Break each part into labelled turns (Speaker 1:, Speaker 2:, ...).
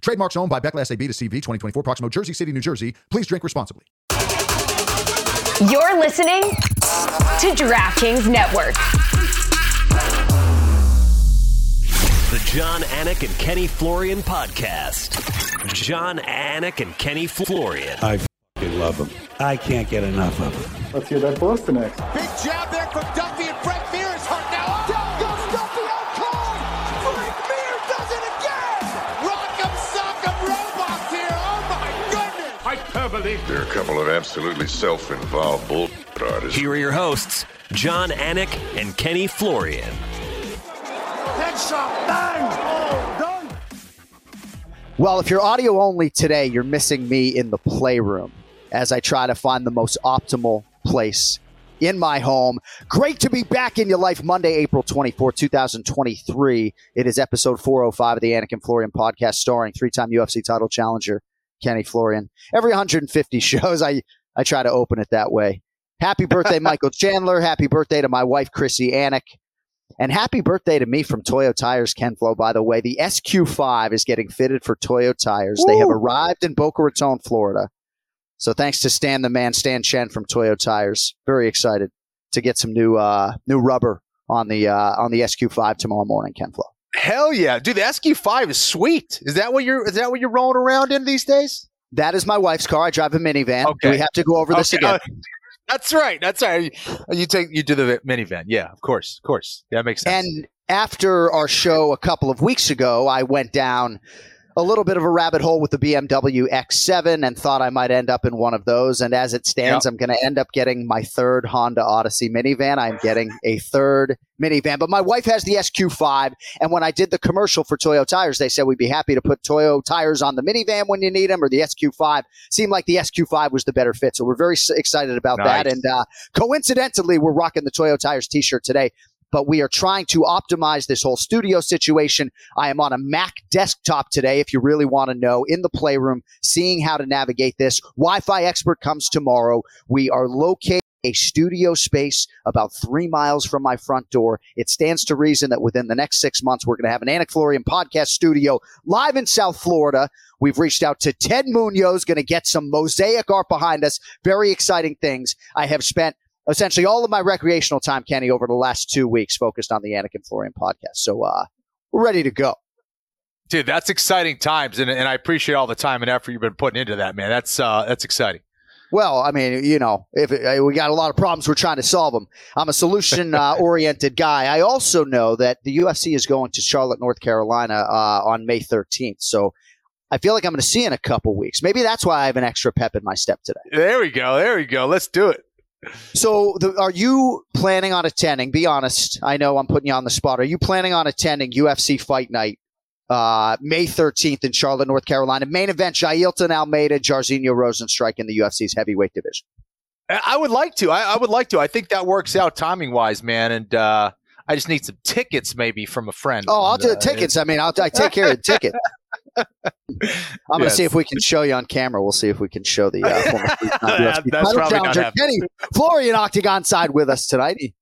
Speaker 1: Trademarks owned by Beckless AB to CV 2024, Proximo, Jersey City, New Jersey. Please drink responsibly.
Speaker 2: You're listening to DraftKings Network.
Speaker 3: The Jon Anik and Kenny Florian podcast. Jon Anik and Kenny Florian.
Speaker 4: I love them. I can't get enough of them.
Speaker 5: Let's hear that Boston next.
Speaker 6: Big jab there from Duffy
Speaker 7: Hyperbole. They're a couple of absolutely self-involved bull artists.
Speaker 3: Here are your hosts, Jon Anik and Kenny Florian.
Speaker 6: Headshot. Bang. Oh, done.
Speaker 8: Well, if you're audio only today, you're missing me in the playroom as I try to find the most optimal place in my home. Great to be back in your life Monday, April 24, 2023. It is episode 405 of the Anik and Florian podcast starring three-time UFC title challenger Kenny Florian. Every 150 shows, I, I try to open it that way. Happy birthday, Michael Chandler. Happy birthday to my wife, Chrissy Anik. And happy birthday to me from Toyo Tires, Ken Flo, by the way. The SQ5 is getting fitted for Toyo Tires. They have arrived in Boca Raton, Florida. So thanks to Stan the man, Stan Chen from Toyo Tires. Very excited to get some new uh, new rubber on the uh, on the SQ5 tomorrow morning, Ken Flo.
Speaker 9: Hell yeah, dude! The SQ5 is sweet. Is that what you're? Is that what you're rolling around in these days?
Speaker 8: That is my wife's car. I drive a minivan. Do we have to go over this
Speaker 9: Okay,
Speaker 8: again?
Speaker 9: uh, That's right. That's right. You take you do the minivan. Yeah, of course, of course. That makes sense.
Speaker 8: And after our show a couple of weeks ago, I went down a little bit of a rabbit hole with the BMW X7 and thought I might end up in one of those. And as it stands, I'm going to end up getting my third Honda Odyssey minivan. I'm getting a third minivan. But my wife has the SQ5. And when I did the commercial for Toyo Tires, they said we'd be happy to put Toyo Tires on the minivan when you need them or the SQ5. Seemed like the SQ5 was the better fit. So we're very excited about that. And uh, coincidentally, we're rocking the Toyo Tires t shirt today but we are trying to optimize this whole studio situation. I am on a Mac desktop today, if you really want to know, in the playroom, seeing how to navigate this. Wi Fi expert comes tomorrow. We are located. A studio space about three miles from my front door. It stands to reason that within the next six months, we're going to have an Anik Florian podcast studio live in South Florida. We've reached out to Ted Munoz, going to get some mosaic art behind us. Very exciting things. I have spent essentially all of my recreational time, Kenny, over the last two weeks focused on the Anik and Florian podcast. So uh, we're ready to go.
Speaker 9: Dude, that's exciting times, and, and I appreciate all the time and effort you've been putting into that, man. That's uh, that's exciting.
Speaker 8: Well, I mean, you know, if uh, we got a lot of problems, we're trying to solve them. I'm a solution uh, oriented guy. I also know that the UFC is going to Charlotte, North Carolina uh, on May 13th. So I feel like I'm going to see in a couple weeks. Maybe that's why I have an extra pep in my step today.
Speaker 9: There we go. There we go. Let's do it.
Speaker 8: So, the, are you planning on attending? Be honest. I know I'm putting you on the spot. Are you planning on attending UFC Fight Night uh, May 13th in Charlotte, North Carolina? Main event: Jailton Almeida, Jairzinho Rozenstruik in the UFC's heavyweight division.
Speaker 9: I would like to. I, I would like to. I think that works out timing wise, man. And uh, I just need some tickets, maybe from a friend.
Speaker 8: Oh, I'll do
Speaker 9: uh,
Speaker 8: tickets. I mean, I'll I take care of the ticket. I'm going to
Speaker 9: Yes.
Speaker 8: see if we can show you on camera. We'll see if we can show the uh, former three-time
Speaker 9: That-
Speaker 8: UFC
Speaker 9: that's probably not
Speaker 8: challenger,
Speaker 9: happening.
Speaker 8: Kenny Florian Octagon side with us tonight. He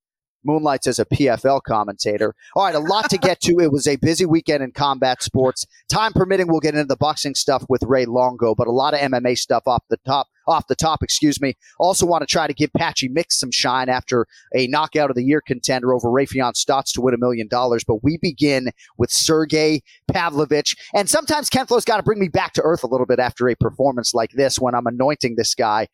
Speaker 8: moonlights as a PFL commentator. All right, a lot to get to. It was a busy weekend in combat sports. Time permitting, we'll get into the boxing stuff with Ray Longo, but a lot of MMA stuff off the top. Off the top, excuse me. Also, want to try to give Patchy Mix some shine after a knockout of the year contender over Raufeon Stots to win a million dollars. But we begin with Sergei Pavlovich. And sometimes Ken Flo's got to bring me back to earth a little bit after a performance like this when I'm anointing this guy.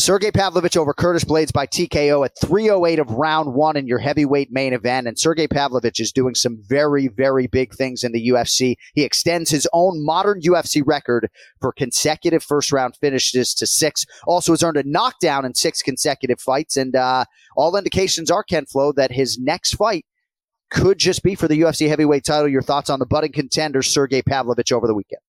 Speaker 8: Sergei Pavlovich over Curtis Blaydes by TKO at 308 of round one in your heavyweight main event. And Sergei Pavlovich is doing some very, very big things in the UFC. He extends his own modern UFC record for consecutive first round finishes to six. Also has earned a knockdown in six consecutive fights. And uh, all indications are, Ken Flo, that his next fight could just be for the UFC heavyweight title. Your thoughts on the budding contender, Sergei Pavlovich, over the weekend?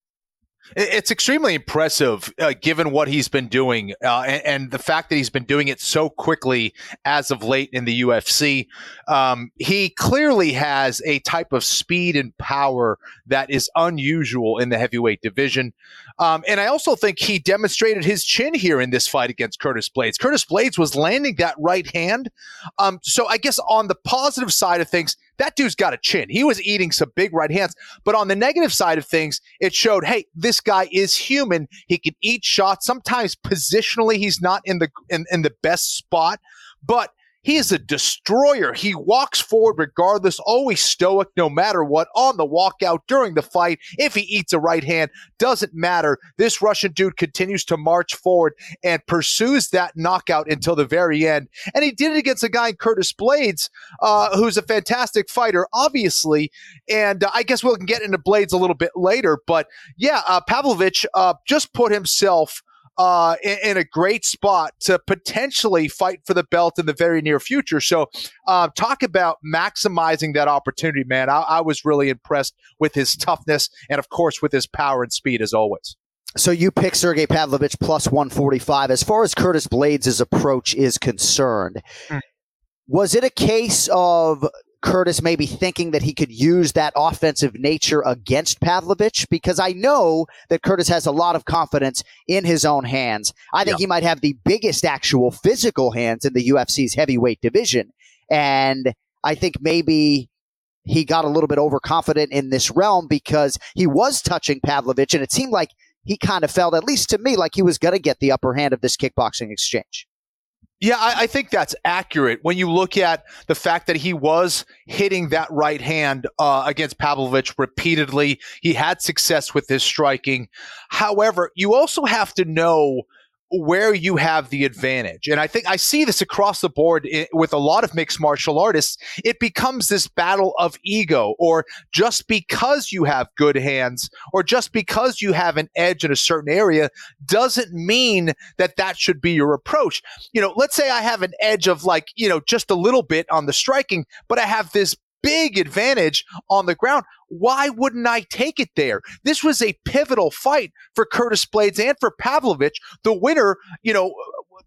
Speaker 9: It's extremely impressive uh, given what he's been doing uh, and, and, the fact that he's been doing it so quickly as of late in the UFC. Um, he clearly has a type of speed and power that is unusual in the heavyweight division. Um, and I also think he demonstrated his chin here in this fight against Curtis Blaydes. Curtis Blaydes was landing that right hand. Um, so I guess on the positive side of things, that dude's got a chin. He was eating some big right hands. But on the negative side of things, it showed, hey, this guy is human. He can eat shots. Sometimes positionally, he's not in the in, in the best spot, but he is a destroyer. He walks forward regardless, always stoic no matter what, on the walkout during the fight. If he eats a right hand, doesn't matter. This Russian dude continues to march forward and pursues that knockout until the very end. And he did it against a guy in Curtis Blaydes, uh, who's a fantastic fighter, obviously. And uh, I guess we will get into Blaydes a little bit later. But yeah, uh, Pavlovich uh, just put himself uh, in, in, a great spot to potentially fight for the belt in the very near future. So, uh, talk about maximizing that opportunity, man. I, I was really impressed with his toughness and, of course, with his power and speed as always.
Speaker 8: So you pick Sergei Pavlovich plus 145. As far as Curtis Blaydes' approach is concerned, mm. was it a case of Curtis maybe thinking that he could use that offensive nature against Pavlovich because I know that Curtis has a lot of confidence in his own hands. I think yeah. he might have the biggest actual physical hands in the UFC's heavyweight division. And I think maybe he got a little bit overconfident in this realm because he was touching Pavlovich and it seemed like he kind of felt, at least to me, like he was going to get the upper hand of this kickboxing exchange.
Speaker 9: Yeah, I, I, think that's accurate when you look at the fact that he was hitting that right hand uh, against Pavlovich repeatedly. He had success with his striking. However, you also have to know where you have the advantage. And I think I see this across the board with a lot of mixed martial artists. It becomes this battle of ego, or just because you have good hands, or just because you have an edge in a certain area, doesn't mean that that should be your approach. You know, let's say I have an edge of like, you know, just a little bit on the striking, but I have this big advantage on the ground. Why wouldn't I take it there? This was a pivotal fight for Curtis Blaydes and for Pavlovich. The winner, you know,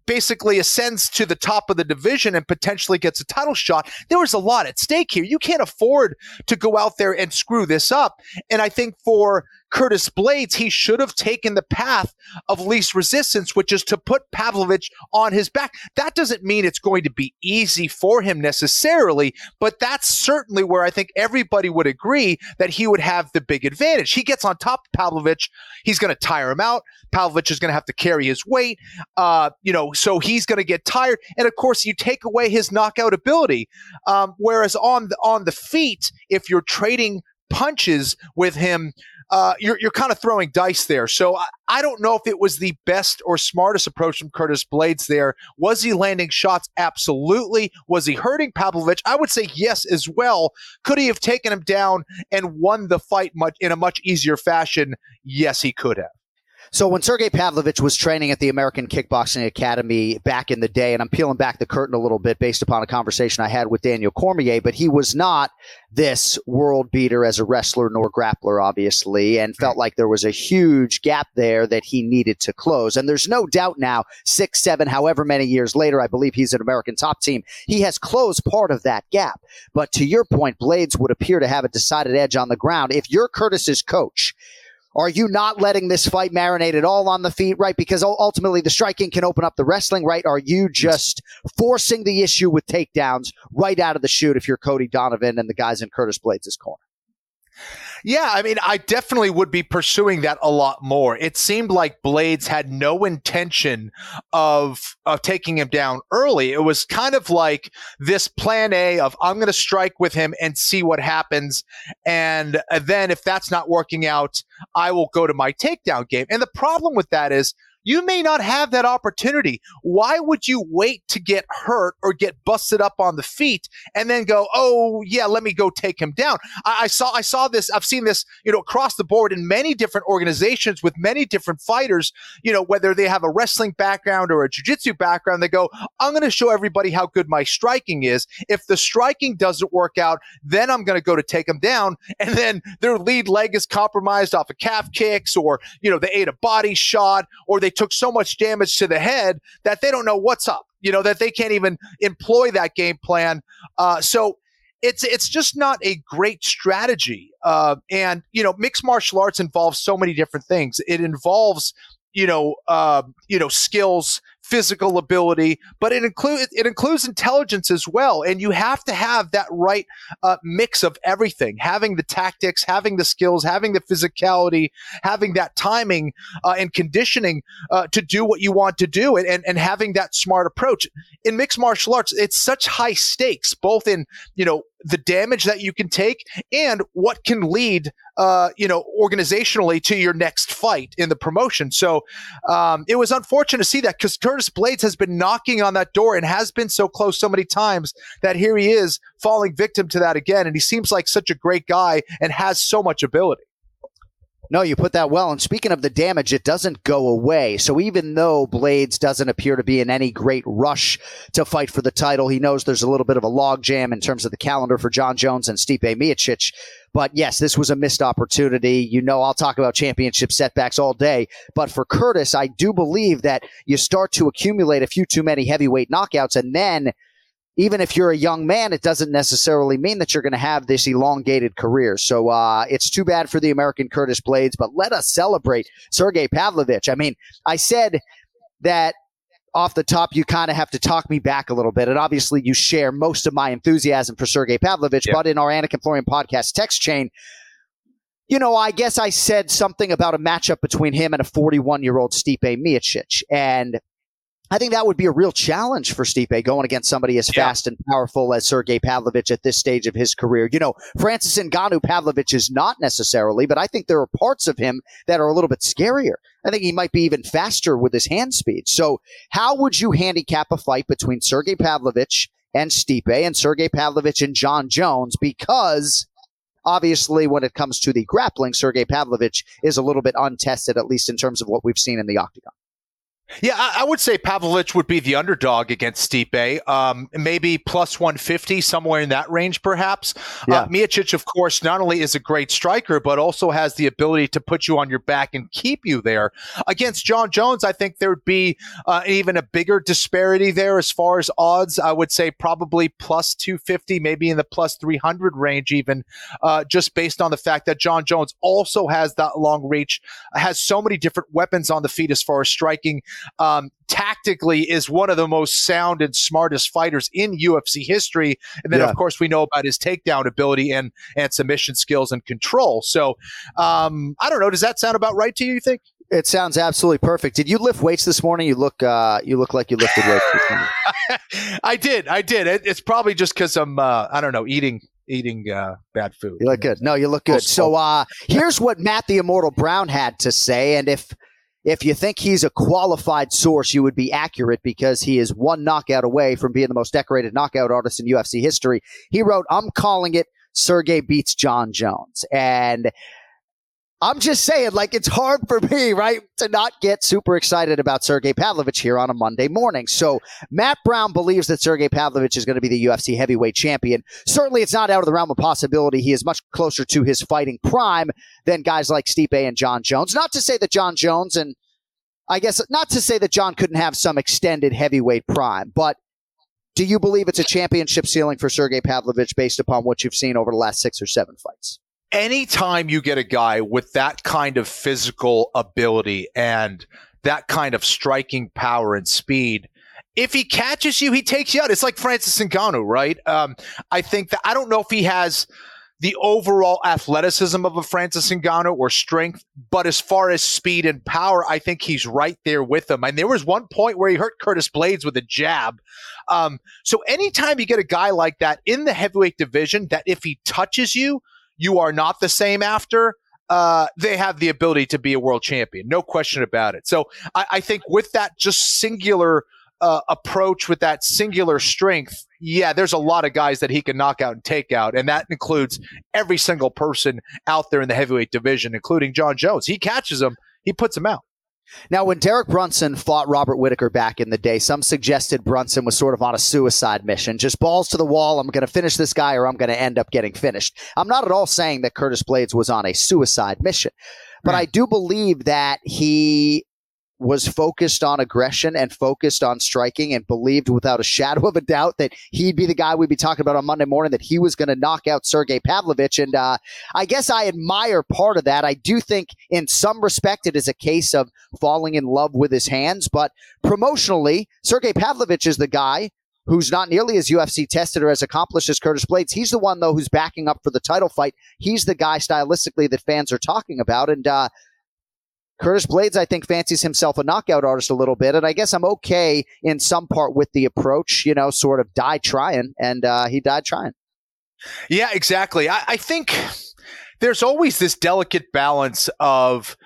Speaker 9: basically ascends to the top of the division and potentially gets a title shot. There was a lot at stake here. You can't afford to go out there and screw this up. And I think for Curtis Blaydes, he should have taken the path of least resistance, which is to put Pavlovich on his back. That doesn't mean it's going to be easy for him necessarily, but that's certainly where I think everybody would agree that he would have the big advantage. He gets on top of Pavlovich, he's going to tire him out. Pavlovich is going to have to carry his weight, uh, you know, so he's going to get tired. And of course, you take away his knockout ability. Um, whereas on the, on the feet, if you're trading punches with him, uh, you're, you're kind of throwing dice there. So I, I, don't know if it was the best or smartest approach from Curtis Blaydes there. Was he landing shots? Absolutely. Was he hurting Pavlovich? I would say yes as well. Could he have taken him down and won the fight much in a much easier fashion? Yes, he could have.
Speaker 8: So when Sergei Pavlovich was training at the American Kickboxing Academy back in the day, and I'm peeling back the curtain a little bit based upon a conversation I had with Daniel Cormier, but he was not this world beater as a wrestler nor grappler, obviously, and felt like there was a huge gap there that he needed to close. And there's no doubt now, six, seven, however many years later, I believe he's an American top team. He has closed part of that gap. But to your point, Blaydes would appear to have a decided edge on the ground. If you're Curtis's coach, are you not letting this fight marinate at all on the feet, right? Because ultimately the striking can open up the wrestling, right? Are you just forcing the issue with takedowns right out of the chute if you're Cody Donovan and the guys in Curtis Blaydes' corner?
Speaker 9: Yeah, I mean, I definitely would be pursuing that a lot more. It seemed like Blaydes had no intention of of taking him down early. It was kind of like this plan A of I'm going to strike with him and see what happens, and uh, then if that's not working out, I will go to my takedown game. And the problem with that is you may not have that opportunity. Why would you wait to get hurt or get busted up on the feet and then go, oh yeah, let me go take him down? I, I saw I saw this. I've seen this, you know, across the board in many different organizations with many different fighters. You know, whether they have a wrestling background or a jiu-jitsu background, they go, I'm going to show everybody how good my striking is. If the striking doesn't work out, then I'm going to go to take them down, and then their lead leg is compromised off of calf kicks, or you know, they ate a body shot, or they took so much damage to the head that they don't know what's up. You know, that they can't even employ that game plan. Uh, so it's it's just not a great strategy. Uh, and you know, mixed martial arts involves so many different things. It involves you know, uh, you know, skills, physical ability, but it includes it includes intelligence as well. And you have to have that right uh, mix of everything: having the tactics, having the skills, having the physicality, having that timing uh, and conditioning uh, to do what you want to do, and, and and having that smart approach. In mixed martial arts, it's such high stakes, both in you know the damage that you can take and what can lead uh, you know organizationally to your next fight in the promotion. So um, it was unfortunate to see that because curtis Blaydes has been knocking on that door and has been so close so many times that here he is falling victim to that again. And he seems like such a great guy and has so much ability
Speaker 8: no, you put that well. And speaking of the damage, it doesn't go away. So even though Blaydes doesn't appear to be in any great rush to fight for the title, he knows there's a little bit of a logjam in terms of the calendar for Jon Jones and Stipe Miocic. But yes, this was a missed opportunity. You know, I'll talk about championship setbacks all day. But for Curtis, I do believe that you start to accumulate a few too many heavyweight knockouts and then even if you're a young man, it doesn't necessarily mean that you're going to have this elongated career. So uh, it's too bad for the American Curtis Blaydes, but let us celebrate Sergei Pavlovich. I mean, I said that off the top, you kind of have to talk me back a little bit. And obviously, you share most of my enthusiasm for Sergei Pavlovich. But in our Anik and Florian podcast text chain, you know, I guess I said something about a matchup between him and a 41 year old Stipe Miocic. And I think that would be a real challenge for Stipe going against somebody as yeah. fast and powerful as Sergei Pavlovich at this stage of his career. You know, Francis Ngannou Pavlovich is not necessarily, but I think there are parts of him that are a little bit scarier. I think he might be even faster with his hand speed. So, how would you handicap a fight between Sergei Pavlovich and Stipe and Sergei Pavlovich and Jon Jones? Because obviously, when it comes to the grappling, Sergei Pavlovich is a little bit untested, at least in terms of what we've seen in the octagon.
Speaker 9: Yeah, I, I, would say Pavlovich would be the underdog against Stipe. Um, maybe plus 150, somewhere in that range, perhaps. Uh, yeah. Uh, Miocic, of course, not only is a great striker, but also has the ability to put you on your back and keep you there. Against Jon Jones, I think there would be uh, even a bigger disparity there as far as odds. I would say probably plus 250, maybe in the plus 300 range, even, uh, just based on the fact that Jon Jones also has that long reach, has so many different weapons on the feet as far as striking um, tactically is one of the most sound and smartest fighters in UFC history. And then, yeah. of course, we know about his takedown ability and and submission skills and control. So, um, I don't know. Does that sound about right to you? You think?
Speaker 8: It sounds absolutely perfect. Did you lift weights this morning? You look, uh, you look like you lifted weights this morning.
Speaker 9: I did. I did. It, it's probably just because I'm, uh, I don't know, eating eating uh, bad food.
Speaker 8: You look good. No, you look good. So uh, here's what Matt the Immortal Brown had to say, and if if you think he's a qualified source, you would be accurate because he is one knockout away from being the most decorated knockout artist in UFC history. He wrote, I'm calling it Sergei beats Jon Jones. And I'm just saying, like, it's hard for me, right, to not get super excited about Sergei Pavlovich here on a Monday morning. So, Matt Brown believes that Sergei Pavlovich is going to be the UFC heavyweight champion. Certainly, it's not out of the realm of possibility. He is much closer to his fighting prime than guys like Stipe and Jon Jones. Not to say that Jon Jones and I guess not to say that Jon couldn't have some extended heavyweight prime, but do you believe it's a championship ceiling for Sergei Pavlovich based upon what you've seen over the last six or seven fights?
Speaker 9: Anytime you get a guy with that kind of physical ability and that kind of striking power and speed, if he catches you, he takes you out. It's like Francis Ngannou, right? Um, I think that I don't know if he has the overall athleticism of a Francis Ngannou or strength, but as far as speed and power, I think he's right there with him. And there was one point where he hurt Curtis Blaydes with a jab. Um, so anytime you get a guy like that in the heavyweight division, that if he touches you, you are not the same after. uh, they have the ability to be a world champion. No question about it. So I, I think with that just singular uh, approach, with that singular strength, yeah, there's a lot of guys that he can knock out and take out. And that includes every single person out there in the heavyweight division, including Jon Jones. He catches them, he puts them out.
Speaker 8: Now, when Derek Brunson fought Robert Whitaker back in the day, some suggested Brunson was sort of on a suicide mission. Just balls to the wall. I'm going to finish this guy or I'm going to end up getting finished. I'm not at all saying that Curtis Blaydes was on a suicide mission, but I do believe that he was focused on aggression and focused on striking and believed without a shadow of a doubt that he'd be the guy we'd be talking about on Monday morning, that he was going to knock out Sergei Pavlovich. And uh, I guess I admire part of that. I do think in some respect it is a case of falling in love with his hands, but promotionally, Sergei Pavlovich is the guy who's not nearly as UFC tested or as accomplished as Curtis Blaydes. He's the one, though, who's backing up for the title fight. He's the guy stylistically that fans are talking about. And uh, Curtis Blaydes, I think, fancies himself a knockout artist a little bit, and I guess I'm okay in some part with the approach. You know, sort of die trying, and uh, he died trying.
Speaker 9: Yeah, exactly. I, I think there's always this delicate balance of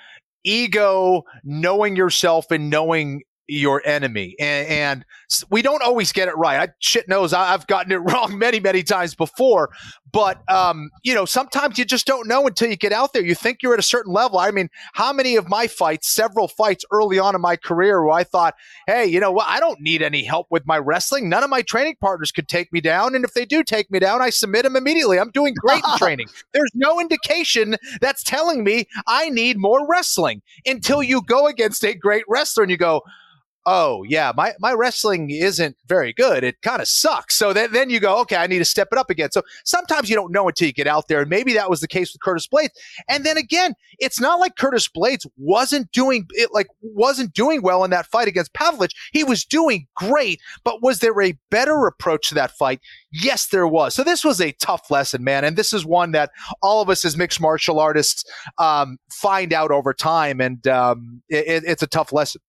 Speaker 9: ego, knowing yourself, and knowing your enemy. And, and, we don't always get it right. I shit knows I, have gotten it wrong many, many times before. But um, you know, sometimes you just don't know until you get out there. You think you're at a certain level. I mean, how many of my fights, several fights early on in my career, where I thought, hey, you know what, I don't need any help with my wrestling. None of my training partners could take me down. And if they do take me down, I submit them immediately. I'm doing great in training. There's no indication that's telling me I need more wrestling until you go against a great wrestler and you go, oh yeah, my, my wrestling isn't very good. It kind of sucks. So then, then you go, okay, I need to step it up again. So sometimes you don't know until you get out there. And maybe that was the case with Curtis Blaydes. And then again, it's not like Curtis Blaydes wasn't doing it, like wasn't doing well in that fight against Pavlovich. He was doing great, but was there a better approach to that fight? Yes, there was. So this was a tough lesson, man. And this is one that all of us as mixed martial artists um, find out over time. And um, it, it's a tough lesson.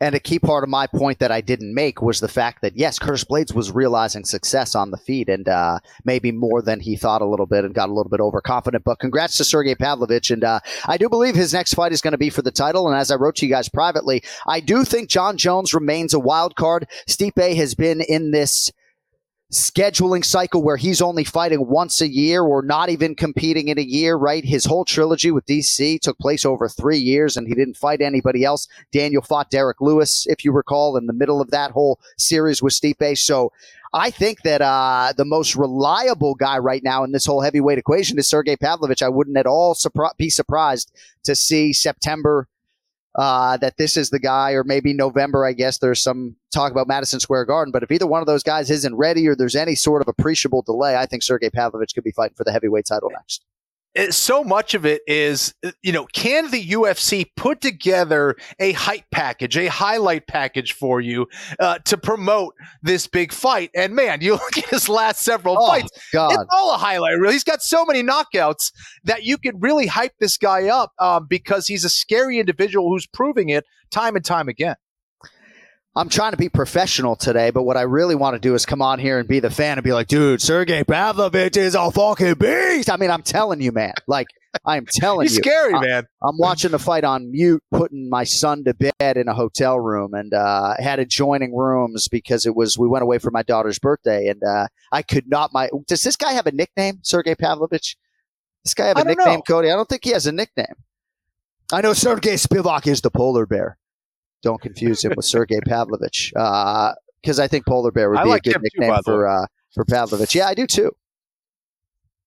Speaker 8: And a key part of my point that I didn't make was the fact that yes, Curtis Blaydes was realizing success on the feet and uh, maybe more than he thought a little bit and got a little bit overconfident. But congrats to Sergei Pavlovich, and uh, I do believe his next fight is going to be for the title. And as I wrote to you guys privately, I do think Jon Jones remains a wild card. Stipe has been in this scheduling cycle where he's only fighting once a year or not even competing in a year, right? His whole trilogy with DC took place over three years and he didn't fight anybody else. Daniel fought Derrick Lewis, if you recall, in the middle of that whole series with Stipe. So I think that uh, the most reliable guy right now in this whole heavyweight equation is Sergei Pavlovich. I wouldn't at all surpri- be surprised to see September uh, that this is the guy, or maybe November, I guess there's some talk about Madison Square Garden. But if either one of those guys isn't ready or there's any sort of appreciable delay, I think Sergei Pavlovich could be fighting for the heavyweight title next
Speaker 9: so much of it is, you know, can the UFC put together a hype package, a highlight package for you uh, to promote this big fight? And man, you look at his last several
Speaker 8: oh,
Speaker 9: fights,
Speaker 8: God.
Speaker 9: it's all a highlight. Really, he's got so many knockouts that you could really hype this guy up um, because he's a scary individual who's proving it time and time again.
Speaker 8: I'm trying to be professional today, but what I really want to do is come on here and be the fan and be like, dude, Sergei Pavlovich is a fucking beast. I mean, I'm telling you, man. Like, I'm telling
Speaker 9: He's
Speaker 8: you.
Speaker 9: scary,
Speaker 8: I,
Speaker 9: man.
Speaker 8: I'm watching the fight on mute, putting my son to bed in a hotel room and uh, had adjoining rooms because it was, we went away for my daughter's birthday and uh, I could not, my, does this guy have a nickname, Sergei Pavlovich? This guy have a nickname,
Speaker 9: know.
Speaker 8: Cody? I don't think he has a nickname. I know Sergey Spivak is the polar bear. Don't confuse him with Sergei Pavlovich, because uh, I think Polar Bear would
Speaker 9: I
Speaker 8: be
Speaker 9: like
Speaker 8: a good nickname
Speaker 9: too,
Speaker 8: for uh, for Pavlovich. Yeah, I do too.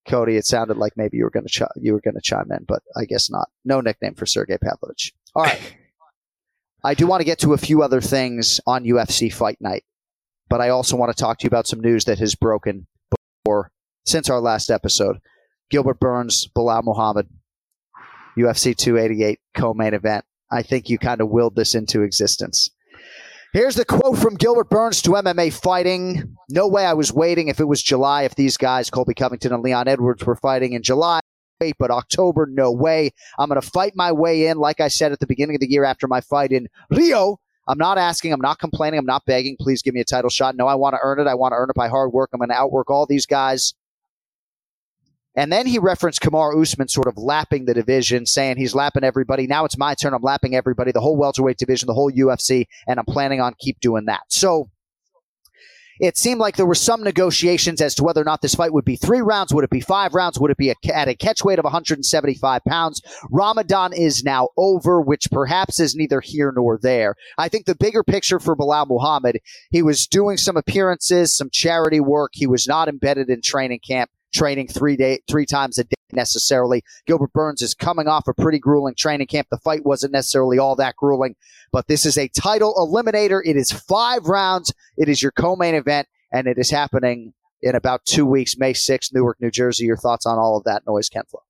Speaker 8: Cody, it sounded like maybe you were going to ch- you were going to chime in, but I guess not. No nickname for Sergei Pavlovich. All right. I do want to get to a few other things on UFC Fight Night, but I also want to talk to you about some news that has broken before since our last episode. Gilbert Burns, Belal Muhammad, UFC 288 co-main event. I think you kind of willed this into existence. Here's the quote from Gilbert Burns to MMA Fighting. No way I was waiting if it was July, if these guys, Colby Covington and Leon Edwards, were fighting in July. Wait, but October, no way. I'm going to fight my way in, like I said at the beginning of the year after my fight in Rio. I'm not asking, I'm not complaining, I'm not begging. Please give me a title shot. No, I want to earn it. I want to earn it by hard work. I'm going to outwork all these guys. And then he referenced Kamar Usman sort of lapping the division, saying he's lapping everybody. Now it's my turn. I'm lapping everybody, the whole welterweight division, the whole UFC, and I'm planning on keep doing that. So it seemed like there were some negotiations as to whether or not this fight would be three rounds, would it be five rounds, would it be a, at a catch weight of 175 pounds. Ramadan is now over, which perhaps is neither here nor there. I think the bigger picture for Belal Muhammad, he was doing some appearances, some charity work. He was not embedded in training camp training three day three times a day necessarily. Gilbert Burns is coming off a pretty grueling training camp. The fight wasn't necessarily all that grueling, but this is a title eliminator. It is five rounds. It is your co-main event, and it is happening in about two weeks, May 6th, Newark, New Jersey. Your thoughts on all of that noise, Ken Flo?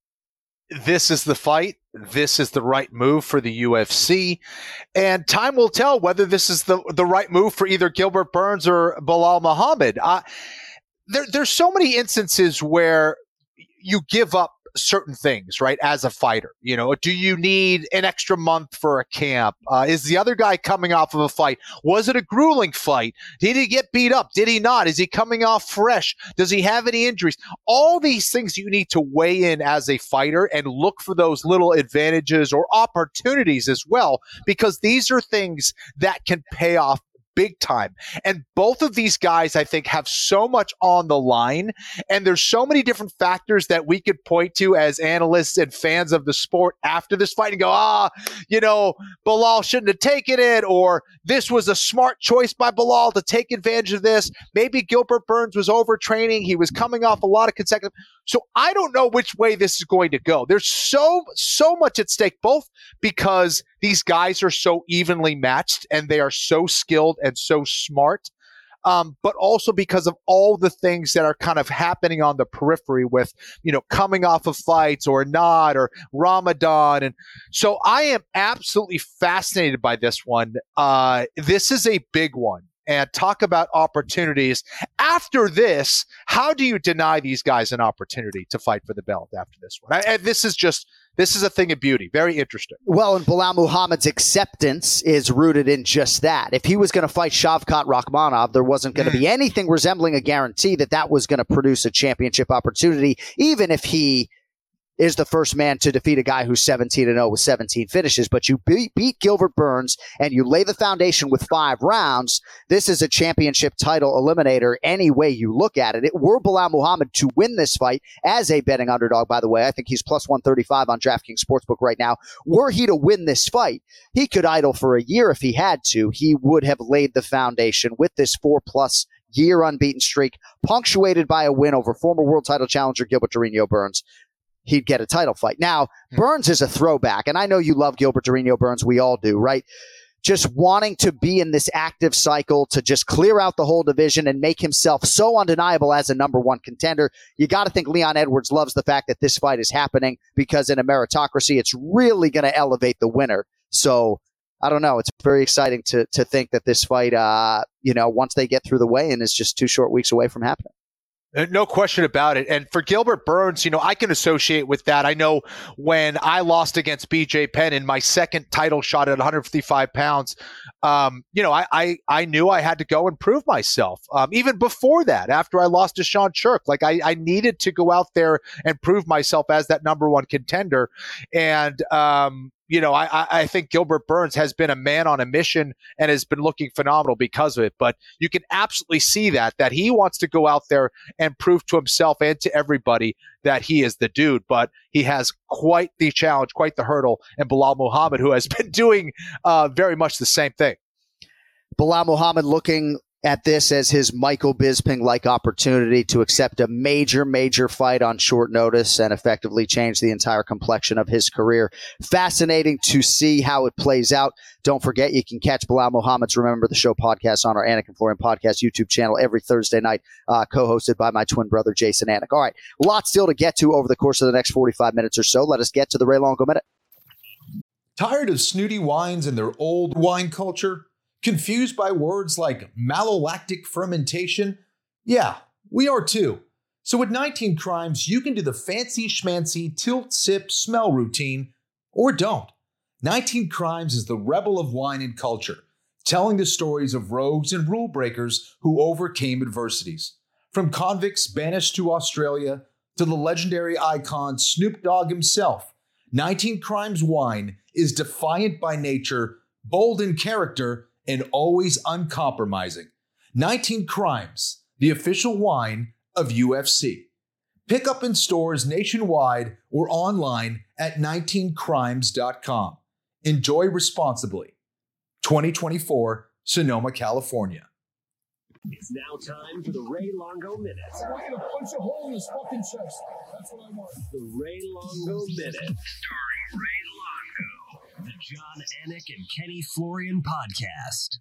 Speaker 9: This is the fight. This is the right move for the UFC. And time will tell whether this is the, the right move for either Gilbert Burns or Belal Muhammad. Uh, there, there's so many instances where you give up certain things, right? As a fighter, you know, do you need an extra month for a camp? Uh, is the other guy coming off of a fight? Was it a grueling fight? Did he get beat up? Did he not? Is he coming off fresh? Does he have any injuries? All these things you need to weigh in as a fighter and look for those little advantages or opportunities as well, because these are things that can pay off big time. And both of these guys, I think, have so much on the line. And there's so many different factors that we could point to as analysts and fans of the sport after this fight and go, ah, you know, Belal shouldn't have taken it, or this was a smart choice by Belal to take advantage of this. Maybe Gilbert Burns was overtraining. He was coming off a lot of consecutive. So I don't know which way this is going to go. There's so, so much at stake, both because these guys are so evenly matched and they are so skilled and so smart. Um, but also because of all the things that are kind of happening on the periphery with, you know, coming off of fights or not or Ramadan. And so I am absolutely fascinated by this one. Uh, this is a big one and talk about opportunities. After this, how do you deny these guys an opportunity to fight for the belt after this one? I, this is just this is a thing of beauty. Very interesting.
Speaker 8: Well, and Belal Muhammad's acceptance is rooted in just that. If he was going to fight Shavkat Rakhmonov, there wasn't going to be anything resembling a guarantee that that was going to produce a championship opportunity, even if he is the first man to defeat a guy who's 17 and 0 with 17 finishes. But you beat, beat Gilbert Burns and you lay the foundation with five rounds. This is a championship title eliminator any way you look at it. It were Belal Muhammad to win this fight as a betting underdog, by the way. I think he's plus 135 on DraftKings Sportsbook right now. Were he to win this fight, he could idle for a year if he had to. He would have laid the foundation with this four plus year unbeaten streak, punctuated by a win over former world title challenger Gilbert Durinho Burns he'd get a title fight. Now, hmm. Burns is a throwback, and I know you love Gilbert Durinho Burns. We all do, right? Just wanting to be in this active cycle to just clear out the whole division and make himself so undeniable as a number one contender. You got to think Leon Edwards loves the fact that this fight is happening because in a meritocracy, it's really going to elevate the winner. So I don't know. It's very exciting to to think that this fight, uh, you know, once they get through the way and is just two short weeks away from happening.
Speaker 9: Uh, no question about it. And for Gilbert Burns, you know, I can associate with that. I know when I lost against BJ Penn in my second title shot at 155 pounds, um, you know, I, I, I knew I had to go and prove myself. Um, even before that, after I lost to Sean Sherk, like I, I needed to go out there and prove myself as that number one contender. And, um, you know, I, I think Gilbert Burns has been a man on a mission and has been looking phenomenal because of it. But you can absolutely see that, that he wants to go out there and prove to himself and to everybody that he is the dude. But he has quite the challenge, quite the hurdle, and Belal Muhammad, who has been doing uh, very much the same thing.
Speaker 8: Belal Muhammad looking at this as his Michael Bisping like opportunity to accept a major, major fight on short notice and effectively change the entire complexion of his career. Fascinating to see how it plays out. Don't forget, you can catch Belal Muhammad's Remember the Show podcast on our Anik and Florian podcast YouTube channel every Thursday night, uh, co hosted by my twin brother, Jason Anik. All right, lots still to get to over the course of the next 45 minutes or so. Let us get to the Ray Longo Minute.
Speaker 5: Tired of snooty wines and their old wine culture? Confused by words like malolactic fermentation? Yeah, we are too. So with 19 Crimes, you can do the fancy schmancy tilt sip smell routine or don't. 19 Crimes is the rebel of wine and culture, telling the stories of rogues and rule breakers who overcame adversities. From convicts banished to Australia to the legendary icon Snoop Dogg himself, 19 Crimes Wine is defiant by nature, bold in character, and always uncompromising. 19 Crimes, the official wine of UFC. Pick up in stores nationwide or online at 19crimes.com. Enjoy responsibly. 2024, Sonoma, California.
Speaker 3: It's now time for the Ray Longo Minute.
Speaker 6: I want you to punch a hole in his fucking chest. That's what I want.
Speaker 3: The Ray Longo Minute. Starring Ray Longo. The Jon Anik and Kenny Florian podcast.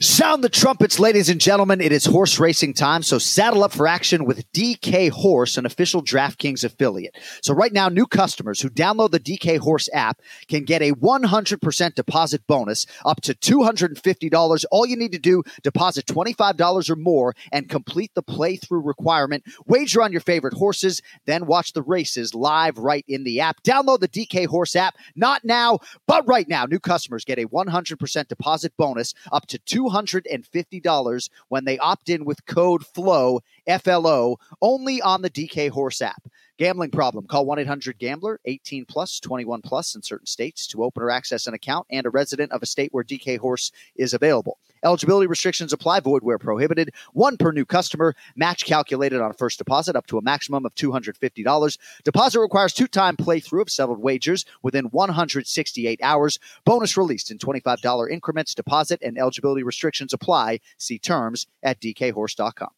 Speaker 8: Sound the trumpets, ladies and gentlemen. It is horse racing time, so saddle up for action with DK Horse, an official DraftKings affiliate. So, right now, new customers who download the DK Horse app can get a 100% deposit bonus up to $250. All you need to do, deposit $25 or more and complete the playthrough requirement. Wager on your favorite horses, then watch the races live right in the app. Download the DK Horse app, not now, but right now. New customers get a 100% deposit bonus up to $250 when they opt in with code FLOW, FLO, only on the DK Horse app. Gambling problem? Call 1 800 Gambler, 18 plus, 21 plus in certain states to open or access an account and a resident of a state where DK Horse is available. Eligibility restrictions apply, void where prohibited. One per new customer. Match calculated on a first deposit up to a maximum of $250. Deposit requires two time playthrough of settled wagers within 168 hours. Bonus released in $25 increments. Deposit and eligibility restrictions apply. See terms at dkhorse.com.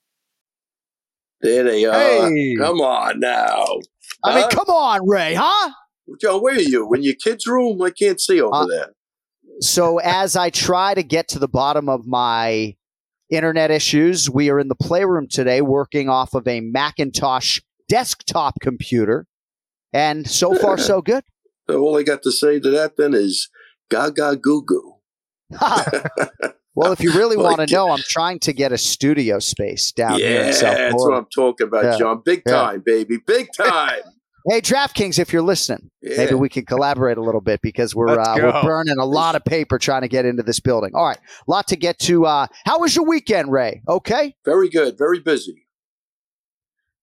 Speaker 10: There they are.
Speaker 8: Hey.
Speaker 10: Come on now.
Speaker 8: I mean, come on, Ray, huh?
Speaker 10: Joe, where are you? In your kid's room? I can't see over
Speaker 8: Uh,
Speaker 10: there.
Speaker 8: So as I try to get to the bottom of my internet issues, we are in the playroom today working off of a Macintosh desktop computer. And so far, so good.
Speaker 10: All I got to say to that then is gaga goo goo.
Speaker 8: well, if you really want to know, I'm trying to get a studio space down here
Speaker 10: Yeah,
Speaker 8: in South
Speaker 10: that's what I'm talking about,
Speaker 8: Yeah.
Speaker 10: Jon. Big
Speaker 8: Yeah.
Speaker 10: time, baby. Big time.
Speaker 8: Hey, DraftKings, if you're listening,
Speaker 10: Yeah.
Speaker 8: maybe we can collaborate a little bit because we're uh, we're burning a lot of paper trying to get into this building. All right, a lot to get to. Uh, how was your weekend, Ray? Okay.
Speaker 10: very good. Very busy.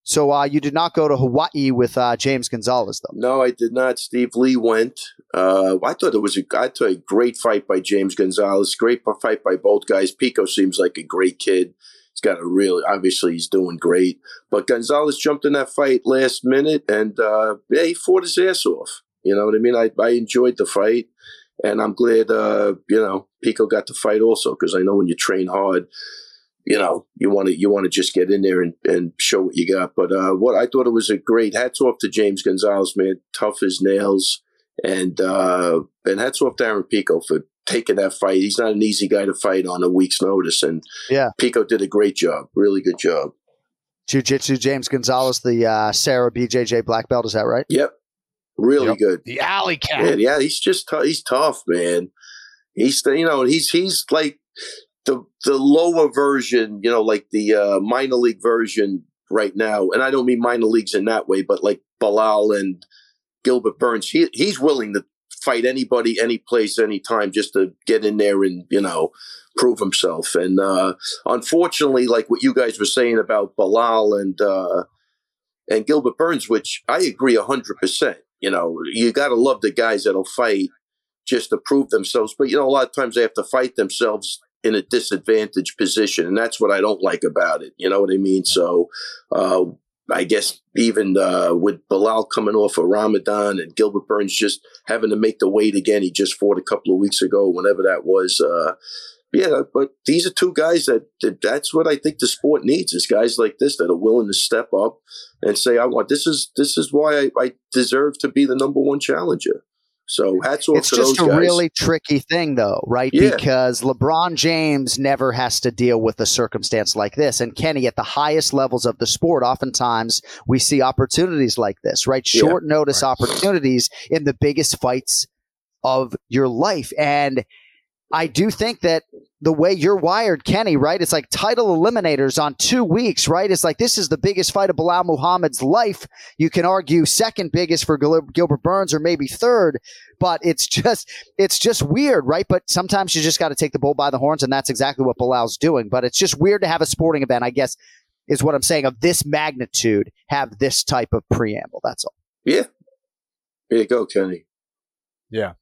Speaker 8: So uh, you did not go to Hawaii with uh, James Gonzalez, though.
Speaker 10: No, I did not. Steve Lee went. Uh, I thought it was a, I thought a great fight by James Gonzalez. Great fight by both guys. Pico seems like a great kid. He's got a really, obviously, he's doing great. But Gonzalez jumped in that fight last minute, and uh, yeah, he fought his ass off. You know what I mean? I, I enjoyed the fight, and I'm glad, uh, you know, Pico got the fight also because I know when you train hard, you know, you want to you want to just get in there and, and show what you got. But uh, what I thought it was a great hats off to James Gonzalez, man, tough as nails, and uh, and hats off to Aaron Pico for taking that fight. He's not an easy guy to fight on a week's notice, and
Speaker 8: Yeah.
Speaker 10: Pico did a great job, really good job.
Speaker 8: Jiu Jitsu James Gonzalez, the uh, Serra BJJ black belt. Is that right?
Speaker 10: Yep, really
Speaker 8: Yep.
Speaker 10: good.
Speaker 9: The alley cat.
Speaker 10: Yeah, yeah, he's just tou- he's tough, man. He's you know he's he's like the the lower version, you know, like the uh, minor league version right now. And I don't mean minor leagues in that way, but like Belal and Gilbert Burns. He he's willing to fight anybody, any place, anytime, just to get in there and you know prove himself. And uh, unfortunately, like what you guys were saying about Belal and uh, and Gilbert Burns, which I agree hundred percent. You know, you got to love the guys that'll fight just to prove themselves. But you know, a lot of times they have to fight themselves in a disadvantaged position, and that's what I don't like about it. You know what I mean? So, uh, I guess even uh, with Belal coming off of Ramadan and Gilbert Burns just having to make the weight again, he just fought a couple of weeks ago, whenever that was. Uh, yeah, but these are two guys that, that that's what I think the sport needs is guys like this that are willing to step up and say, I want this is this is why I, I deserve to be the number one challenger. So hats off
Speaker 8: It's
Speaker 10: to
Speaker 8: just
Speaker 10: those
Speaker 8: a
Speaker 10: guys.
Speaker 8: really tricky thing, though, right?
Speaker 10: Yeah.
Speaker 8: Because LeBron James never has to deal with a circumstance like this. And Kenny, at the highest levels of the sport, oftentimes we see opportunities like this, right?
Speaker 10: Yeah.
Speaker 8: Short notice opportunities in the biggest fights of your life. And I do think that the way you're wired, Kenny, right? It's like title eliminators on two weeks, right? It's like this is the biggest fight of Belal Muhammad's life. You can argue second biggest for Gilbert Burns or maybe third, but it's just it's just weird, right? But sometimes you just got to take the bull by the horns, and that's exactly what Belal's doing. But it's just weird to have a sporting event, I guess. is what I'm saying of this magnitude have this type of preamble. That's all.
Speaker 10: Yeah. Here you go, Kenny.
Speaker 9: Yeah.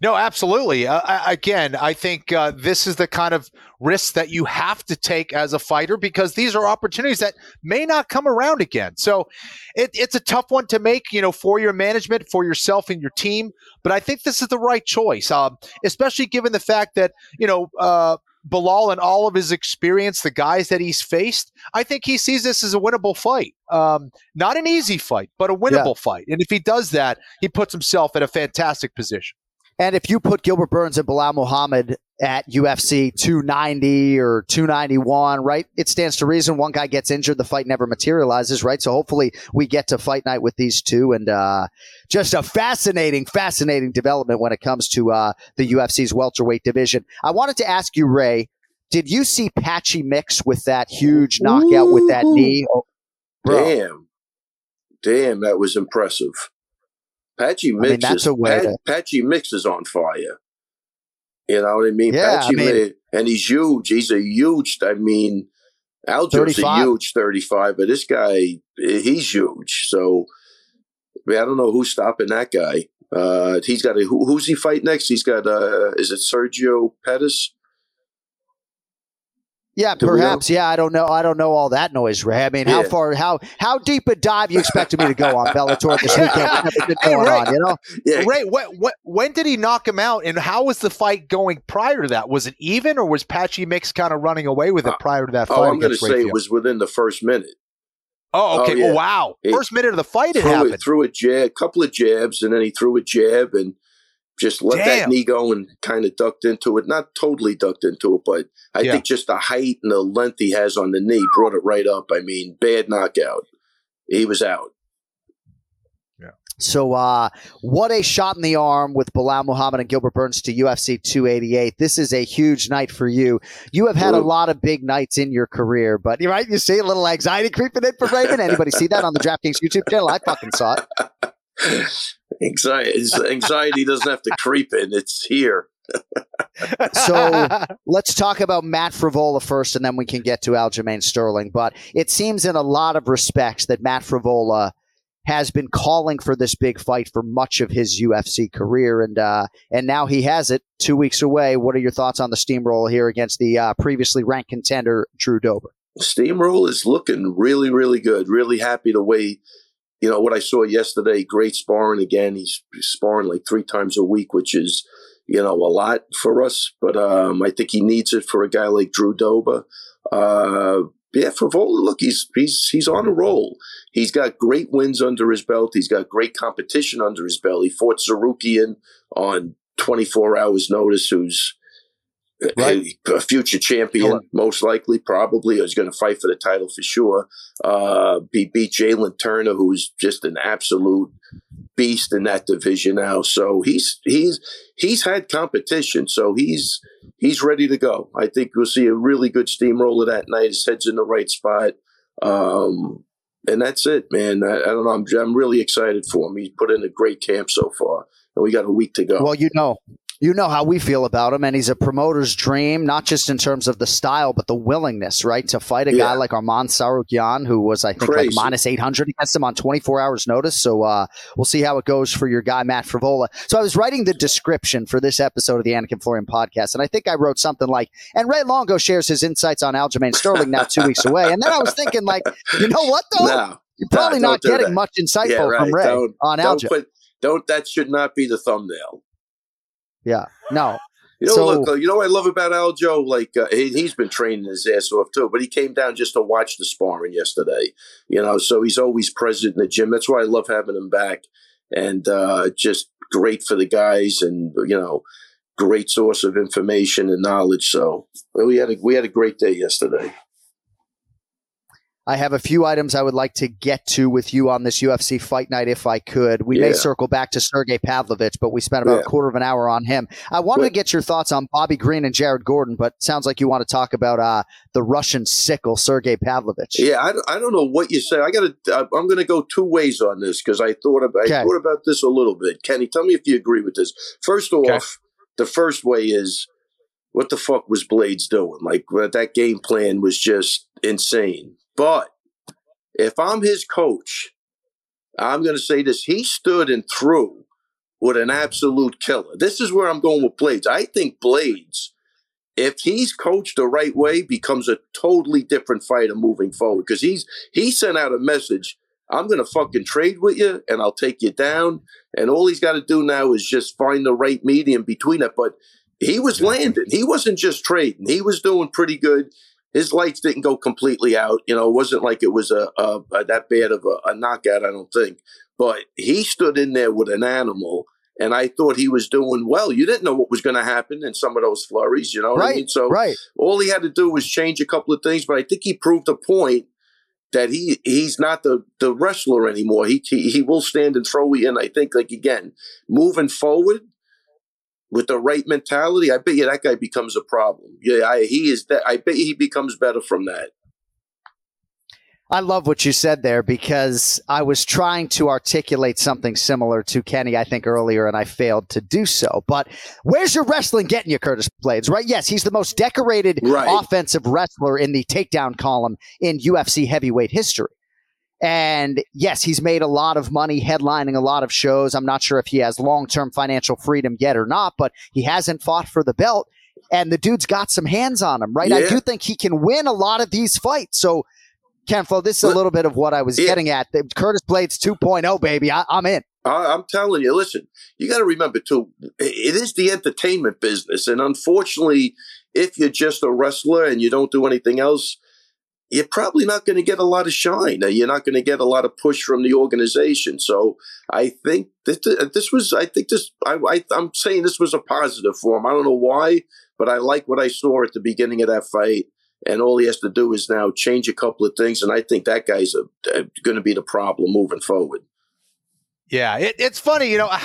Speaker 9: No, absolutely. Uh, I, again, I think uh, this is the kind of risk that you have to take as a fighter because these are opportunities that may not come around again. So it, it's a tough one to make, you know, for your management, for yourself and your team. But I think this is the right choice, um, especially given the fact that, you know, uh, Belal and all of his experience, the guys that he's faced, I think he sees this as a winnable fight. Um, not an easy fight, but a winnable yeah. fight. And if he does that, he puts himself in a fantastic position.
Speaker 8: And if you put Gilbert Burns and Belal Muhammad at UFC 290 or 291, right? It stands to reason one guy gets injured, the fight never materializes, right? So hopefully we get to fight night with these two and uh, just a fascinating, fascinating development when it comes to uh, the UFC's welterweight division. I wanted to ask you, Ray, did you see Patchy mix with that huge knockout Ooh. with that knee? Oh,
Speaker 10: Damn. Damn, that was impressive. Patchy Mix, I mean, that's is, a way Pat, to... Patchy Mix is on fire. You know what I mean?
Speaker 8: Yeah, Patchy I mean,
Speaker 10: Mix, and he's huge. He's a huge. I mean, Aljo's a huge thirty-five, but this guy, he's huge. So, I, mean, I don't know who's stopping that guy. Uh, he's got a who, who's he fight next? He's got uh, is it Sergio Pettis?
Speaker 8: Yeah, Do perhaps. Yeah, I don't know. I don't know all that noise, Ray. I mean, yeah. how far, how how deep a dive you expected me to go on Bellator this weekend?
Speaker 9: hey,
Speaker 8: Ray,
Speaker 9: on, you know? Yeah. Ray, what, what, when did he knock him out, and how was the fight going prior to that? Was it even, or was Patchy Mix kind of running away with it uh, prior to that fight?
Speaker 10: Oh, I'm going to say it was within the first minute.
Speaker 9: Oh, okay. Oh, yeah. oh wow! First minute of the fight, it happened.
Speaker 10: It, threw a jab, a couple of jabs, and then he threw a jab, and just let Damn. that knee go and kind of ducked into it. Not totally ducked into it, but I yeah. think just the height and the length he has on the knee brought it right up. I mean, bad knockout. He was out.
Speaker 8: Yeah. So, uh, what a shot in the arm with Belal Muhammad and Gilbert Burns to UFC 288. This is a huge night for you. You have had Ooh. a lot of big nights in your career, but you're right. You see a little anxiety creeping in for Raven. Anybody see that on the DraftKings YouTube channel? I fucking saw it.
Speaker 10: anxiety, anxiety doesn't have to creep in; it's here.
Speaker 8: so let's talk about Matt Frevola first, and then we can get to Aljamain Sterling. But it seems, in a lot of respects, that Matt Frevola has been calling for this big fight for much of his UFC career, and uh, and now he has it two weeks away. What are your thoughts on the Steamrolla here against the uh, previously ranked contender Drew Dober?
Speaker 10: Steamrolla is looking really, really good. Really happy the way you know what I saw yesterday. Great sparring again. He's sparring like three times a week, which is you know a lot for us. But um, I think he needs it for a guy like Drew Dober. Uh, yeah, Frevola, look, he's he's he's on a roll. He's got great wins under his belt. He's got great competition under his belt. He fought Tsarukyan on 24 hours notice, who's right. a, future champion, most likely, probably, is going to fight for the title for sure. Uh, he beat Jalen Turner, who's just an absolute beast in that division now. So he's he's he's had competition, so he's he's ready to go. I think we'll see a really good Steamrolla that night. His head's in the right spot. Um, and that's it, man. I, I don't know. I'm, I'm really excited for him. He's put in a great camp so far, and we got a week to go.
Speaker 8: Well, you know, you know how we feel about him, and he's a promoter's dream, not just in terms of the style, but the willingness, right, to fight a yeah. guy like Arman Tsarukyan, who was, I think, Crazy. like minus 800 against him on 24 hours notice. So uh, we'll see how it goes for your guy, Matt Frevola. So I was writing the description for this episode of the Anik and Florian podcast, and I think I wrote something like, and Ray Longo shares his insights on Aljamain Sterling now two weeks away. And then I was thinking, like, you know what, though? No, You're probably no, not getting that. much insightful yeah, right. from Ray don't, on Aljo.
Speaker 10: Don't, that should not be the thumbnail.
Speaker 8: Yeah. No.
Speaker 10: You know, so, look, you know what I love about Aljo? Like, uh, he, has been training his ass off too, but he came down just to watch the sparring yesterday, you know, so he's always present in the gym. That's why I love having him back. And uh, just great for the guys and, you know, great source of information and knowledge. So we had a, we had a great day yesterday.
Speaker 8: I have a few items I would like to get to with you on this UFC fight night if I could. We yeah. may circle back to Sergei Pavlovich, but we spent about yeah. a quarter of an hour on him. I wanted to get your thoughts on Bobby Green and Jared Gordon, but sounds like you want to talk about uh, the Russian sickle, Sergei Pavlovich.
Speaker 10: Yeah, I, I don't know what you say. I got to. I'm going to go two ways on this because I thought about okay. I thought about this a little bit. Kenny, tell me if you agree with this. First off, okay. the first way is what the fuck was Blaydes doing? Like that game plan was just insane But if I'm his coach, I'm going to say this: he stood and threw with an absolute killer. This is where I'm going with Blaydes. I think Blaydes, if he's coached the right way, becomes a totally different fighter moving forward because he's he sent out a message. I'm going to fucking trade with you and I'll take you down. And all he's got to do now is just find the right medium between it. But he was landing. He wasn't just trading. He was doing pretty good. His lights didn't go completely out. You know, it wasn't like it was a, a, a that bad of a, a knockout. I don't think. But he stood in there with an animal, and I thought he was doing well. You didn't know what was going to happen in some of those flurries. You know what
Speaker 8: Right,
Speaker 10: I mean? So
Speaker 8: right.
Speaker 10: all he had to do was change a couple of things. But I think he proved a point that he he's not the the wrestler anymore. He he, he will stand and throw you in. I think like again moving forward with the right mentality, I bet you that guy becomes a problem. Yeah, I, he is that. I bet he becomes better from that.
Speaker 8: I love what you said there because I was trying to articulate something similar to Kenny, I think, earlier, and I failed to do so. But where's your wrestling getting you, Curtis Blaydes? Right? Yes, he's the most decorated
Speaker 10: Right.
Speaker 8: offensive wrestler in the takedown column in UFC heavyweight history. And yes, he's made a lot of money headlining a lot of shows. I'm not sure if he has long term financial freedom yet or not, but he hasn't fought for the belt. And the dude's got some hands on him, right? I do think he can win a lot of these fights. So, Ken Flo, this is a little bit of what I was
Speaker 10: Yeah.
Speaker 8: getting at. Curtis Blaydes 2.0, baby. I, I'm in.
Speaker 10: I, I'm telling you, listen, you got to remember too, it is the entertainment business. And unfortunately, if you're just a wrestler and you don't do anything else, you're probably not going to get a lot of shine. You're not going to get a lot of push from the organization. So I think this, this was, I think this, I, I, I'm saying this was a positive for him. I don't know why, but I like what I saw at the beginning of that fight. And all he has to do is now change a couple of things. And I think that guy's uh, going to be the problem moving forward.
Speaker 9: Yeah, it, it's funny, you know. I,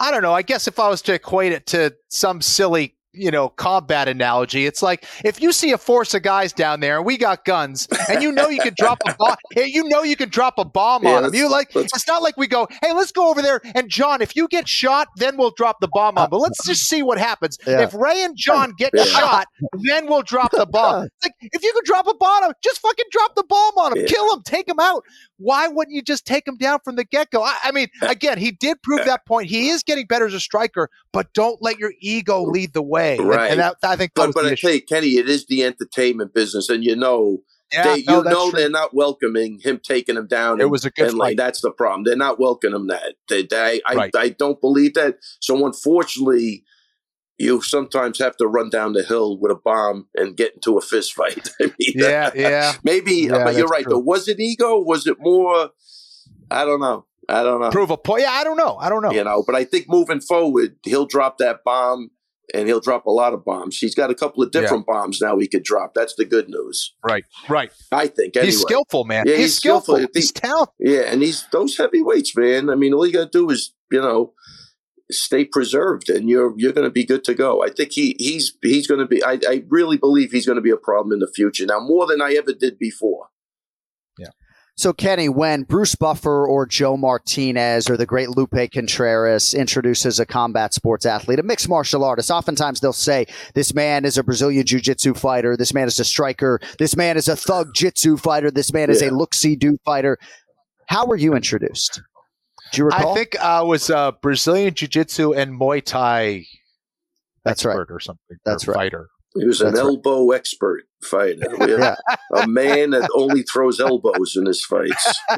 Speaker 9: I don't know. I guess if I was to equate it to some silly, you know, combat analogy, it's like if you see a force of guys down there and we got guns, and you know you could drop a bomb, you know you could drop a bomb
Speaker 10: Yeah,
Speaker 9: on them. You like it's not like we go, hey, let's go over there and Jon, if you get shot, then we'll drop the bomb on. But let's just see what happens.
Speaker 8: Yeah.
Speaker 9: If Ray and Jon get
Speaker 10: Yeah.
Speaker 9: shot, then we'll drop the bomb. It's like if you could drop a bomb, just fucking drop the bomb on him, kill him, take him out. Why wouldn't you just take him down from the get go? I, I mean, again, he did prove that point. He is getting better as a striker, but don't let your ego lead the way. And-
Speaker 10: Right.
Speaker 9: And, that, I think
Speaker 10: But but I tell you, Kenny, it is the entertainment business, and you know,
Speaker 9: Yeah,
Speaker 10: they, you
Speaker 9: no, that's
Speaker 10: know,
Speaker 9: true.
Speaker 10: they're not welcoming him taking him down.
Speaker 9: It
Speaker 10: and-
Speaker 9: was a good
Speaker 10: and, like, that's the problem. They're not welcoming that. They, they, I,
Speaker 9: Right.
Speaker 10: I don't believe that. So unfortunately, you sometimes have to run down the hill with a bomb and get into a fist fight. I mean,
Speaker 9: Yeah, yeah.
Speaker 10: maybe.
Speaker 9: Uh, yeah,
Speaker 10: but you're right.
Speaker 9: true.
Speaker 10: Though, was it ego? Was it more? I don't know. I don't know.
Speaker 9: Prove a point. Yeah, I don't know. I don't know.
Speaker 10: You know, but I think moving forward, he'll drop that bomb and he'll drop a lot of bombs. He's got a couple of different bombs now he could drop. That's the good news.
Speaker 9: Right, right.
Speaker 10: I think. Anyway.
Speaker 9: He's skillful, man.
Speaker 10: Yeah,
Speaker 9: he's,
Speaker 10: he's
Speaker 9: skillful.
Speaker 10: skillful.
Speaker 9: He's talented.
Speaker 10: Yeah, and he's those heavyweights, man. I mean, all you got to do is, you know, stay preserved, and you're you're going to be good to go. I think he he's he's going to be. I, I really believe he's going to be a problem in the future now, more than I ever did before.
Speaker 8: So, Kenny, when Bruce Buffer or Joe Martinez or the great Lupe Contreras introduces a combat sports athlete, a mixed martial artist, oftentimes they'll say, This man is a Brazilian Jiu Jitsu fighter. This man is a striker. This man is a thug jitsu fighter. This man is a
Speaker 10: Yeah.
Speaker 8: look see do fighter. How were you introduced? Do you recall?
Speaker 9: I think I was uh, Brazilian Jiu Jitsu and Muay Thai
Speaker 8: That's right.
Speaker 9: or something.
Speaker 8: That's
Speaker 9: or
Speaker 8: right.
Speaker 9: Fighter.
Speaker 10: He was an
Speaker 8: That's right.
Speaker 10: elbow expert fighter. We have
Speaker 8: Yeah.
Speaker 10: A man that only throws elbows in his fights.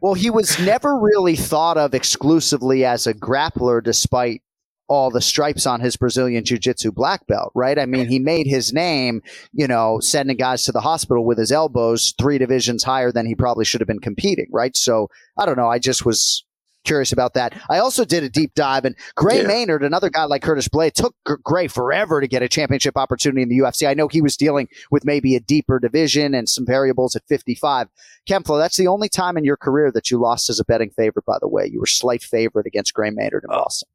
Speaker 8: Well, he was never really thought of exclusively as a grappler, despite all the stripes on his Brazilian Jiu Jitsu black belt, right? I mean, he made his name, you know, sending guys to the hospital with his elbows three divisions higher than he probably should have been competing, right? So I don't know. I just was curious about that. I also did a deep dive, and Gray
Speaker 10: Yeah.
Speaker 8: Maynard, another guy like Curtis Blade, took Gray forever to get a championship opportunity in the UFC. I know he was dealing with maybe a deeper division and some variables at 55. Kenflo, that's the only time in your career that you lost as a betting favorite, by the way. You were slight favorite against Gray Maynard in oh. Boston.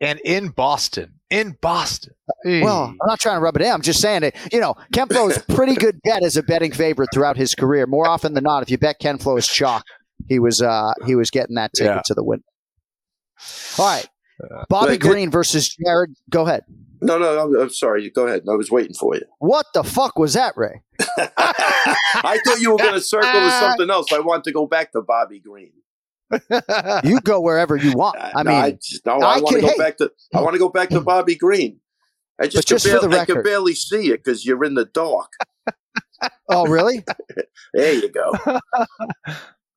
Speaker 9: And in Boston. In Boston.
Speaker 8: Well, I'm not trying to rub it in. I'm just saying that, you know, Kenflo is pretty good bet as a betting favorite throughout his career. More often than not, if you bet Kenflo is chalk, he was uh he was getting that ticket
Speaker 9: Yeah.
Speaker 8: to the win. All right. Bobby
Speaker 10: But-
Speaker 8: Green versus Jared. Go ahead.
Speaker 10: No, no, I'm, I'm sorry. Go ahead. I was waiting for you.
Speaker 8: What the fuck was that, Ray?
Speaker 10: I thought you were going to circle with something else. I want to go back to Bobby Green.
Speaker 8: you go wherever you want. I
Speaker 10: no,
Speaker 8: mean,
Speaker 10: I, just, no, I, I want to go back to. I want to go back to Bobby Green. I just,
Speaker 8: just
Speaker 10: barely,
Speaker 8: for the record,
Speaker 10: I can barely see it because you're in the dark.
Speaker 8: oh, really?
Speaker 10: there you go.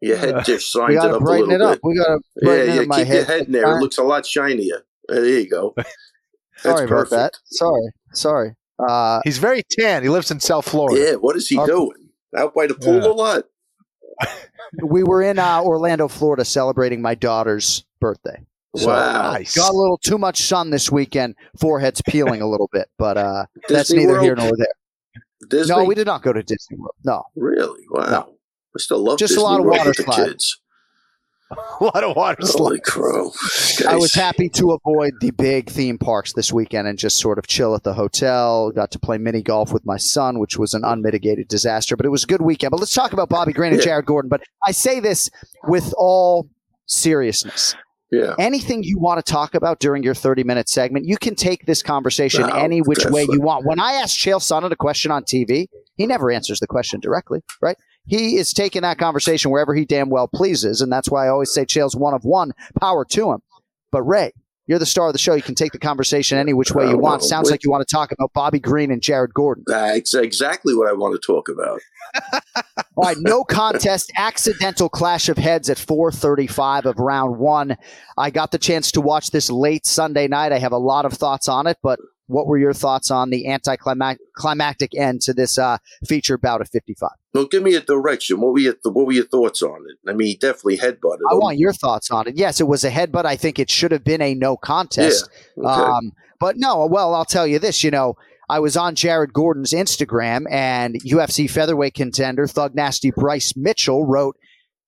Speaker 10: Your head just shines it up a little
Speaker 8: it up.
Speaker 10: bit.
Speaker 8: We gotta
Speaker 10: Yeah,
Speaker 8: brighten
Speaker 10: yeah.
Speaker 8: up my
Speaker 10: Keep
Speaker 8: head.
Speaker 10: your head in there. It looks a lot shinier. Uh, There you go. That's
Speaker 8: Sorry about
Speaker 10: perfect.
Speaker 8: that. Sorry, sorry. Uh,
Speaker 9: He's very tan. He lives in South Florida.
Speaker 10: Yeah, what is he
Speaker 8: Our-
Speaker 10: doing? Out by the pool
Speaker 9: Yeah.
Speaker 10: a lot.
Speaker 8: we were in uh, Orlando, Florida, celebrating my daughter's birthday. So,
Speaker 10: Wow.
Speaker 9: Nice.
Speaker 8: Got a little too much sun this weekend. Forehead's peeling a little bit, but uh, that's neither
Speaker 10: World?
Speaker 8: here nor there.
Speaker 10: Disney?
Speaker 8: No, we did not go to Disney World. No,
Speaker 10: Really? Wow.
Speaker 8: No.
Speaker 10: I still love
Speaker 8: Just a lot of water
Speaker 10: with the
Speaker 8: slide.
Speaker 10: kids.
Speaker 9: a lot of water
Speaker 10: Holy
Speaker 9: slides.
Speaker 10: crow.
Speaker 8: I was happy to avoid the big theme parks this weekend and just sort of chill at the hotel. Got to play mini golf with my son, which was an unmitigated disaster, but it was a good weekend. But let's talk about Bobby Green and
Speaker 10: Yeah.
Speaker 8: Jared Gordon. But I say this with all seriousness.
Speaker 10: Yeah.
Speaker 8: Anything you want to talk about during your 30 minute segment, you can take this conversation
Speaker 10: No,
Speaker 8: any which way you want. When I ask Chael Sonnen a question on TV, he never answers the question directly, right? He is taking that conversation wherever he damn well pleases. And that's why I always say Chael's one of one. Power to him. But Ray, you're the star of the show. You can take the conversation any which way you
Speaker 10: Uh,
Speaker 8: want.
Speaker 10: well,
Speaker 8: Sounds like you want to talk about Bobby Green and Jared Gordon.
Speaker 10: That's exactly what I want to talk about.
Speaker 8: All right, no contest, accidental clash of heads at 4:35 of round 1. I got the chance to watch this late Sunday night. I have a lot of thoughts on it, but what were your thoughts on the anticlimactic end to this uh, feature bout of 55?
Speaker 10: No, give me a direction. What were your What were your thoughts on it? I mean, he definitely headbutted.
Speaker 8: I want your thoughts on it. Yes, it was a headbutt. I think it should have been a no contest.
Speaker 10: Okay.
Speaker 8: Um, but no, well, I'll tell you this. You know, I was on Jared Gordon's Instagram, and UFC featherweight contender Thug Nasty Bryce Mitchell wrote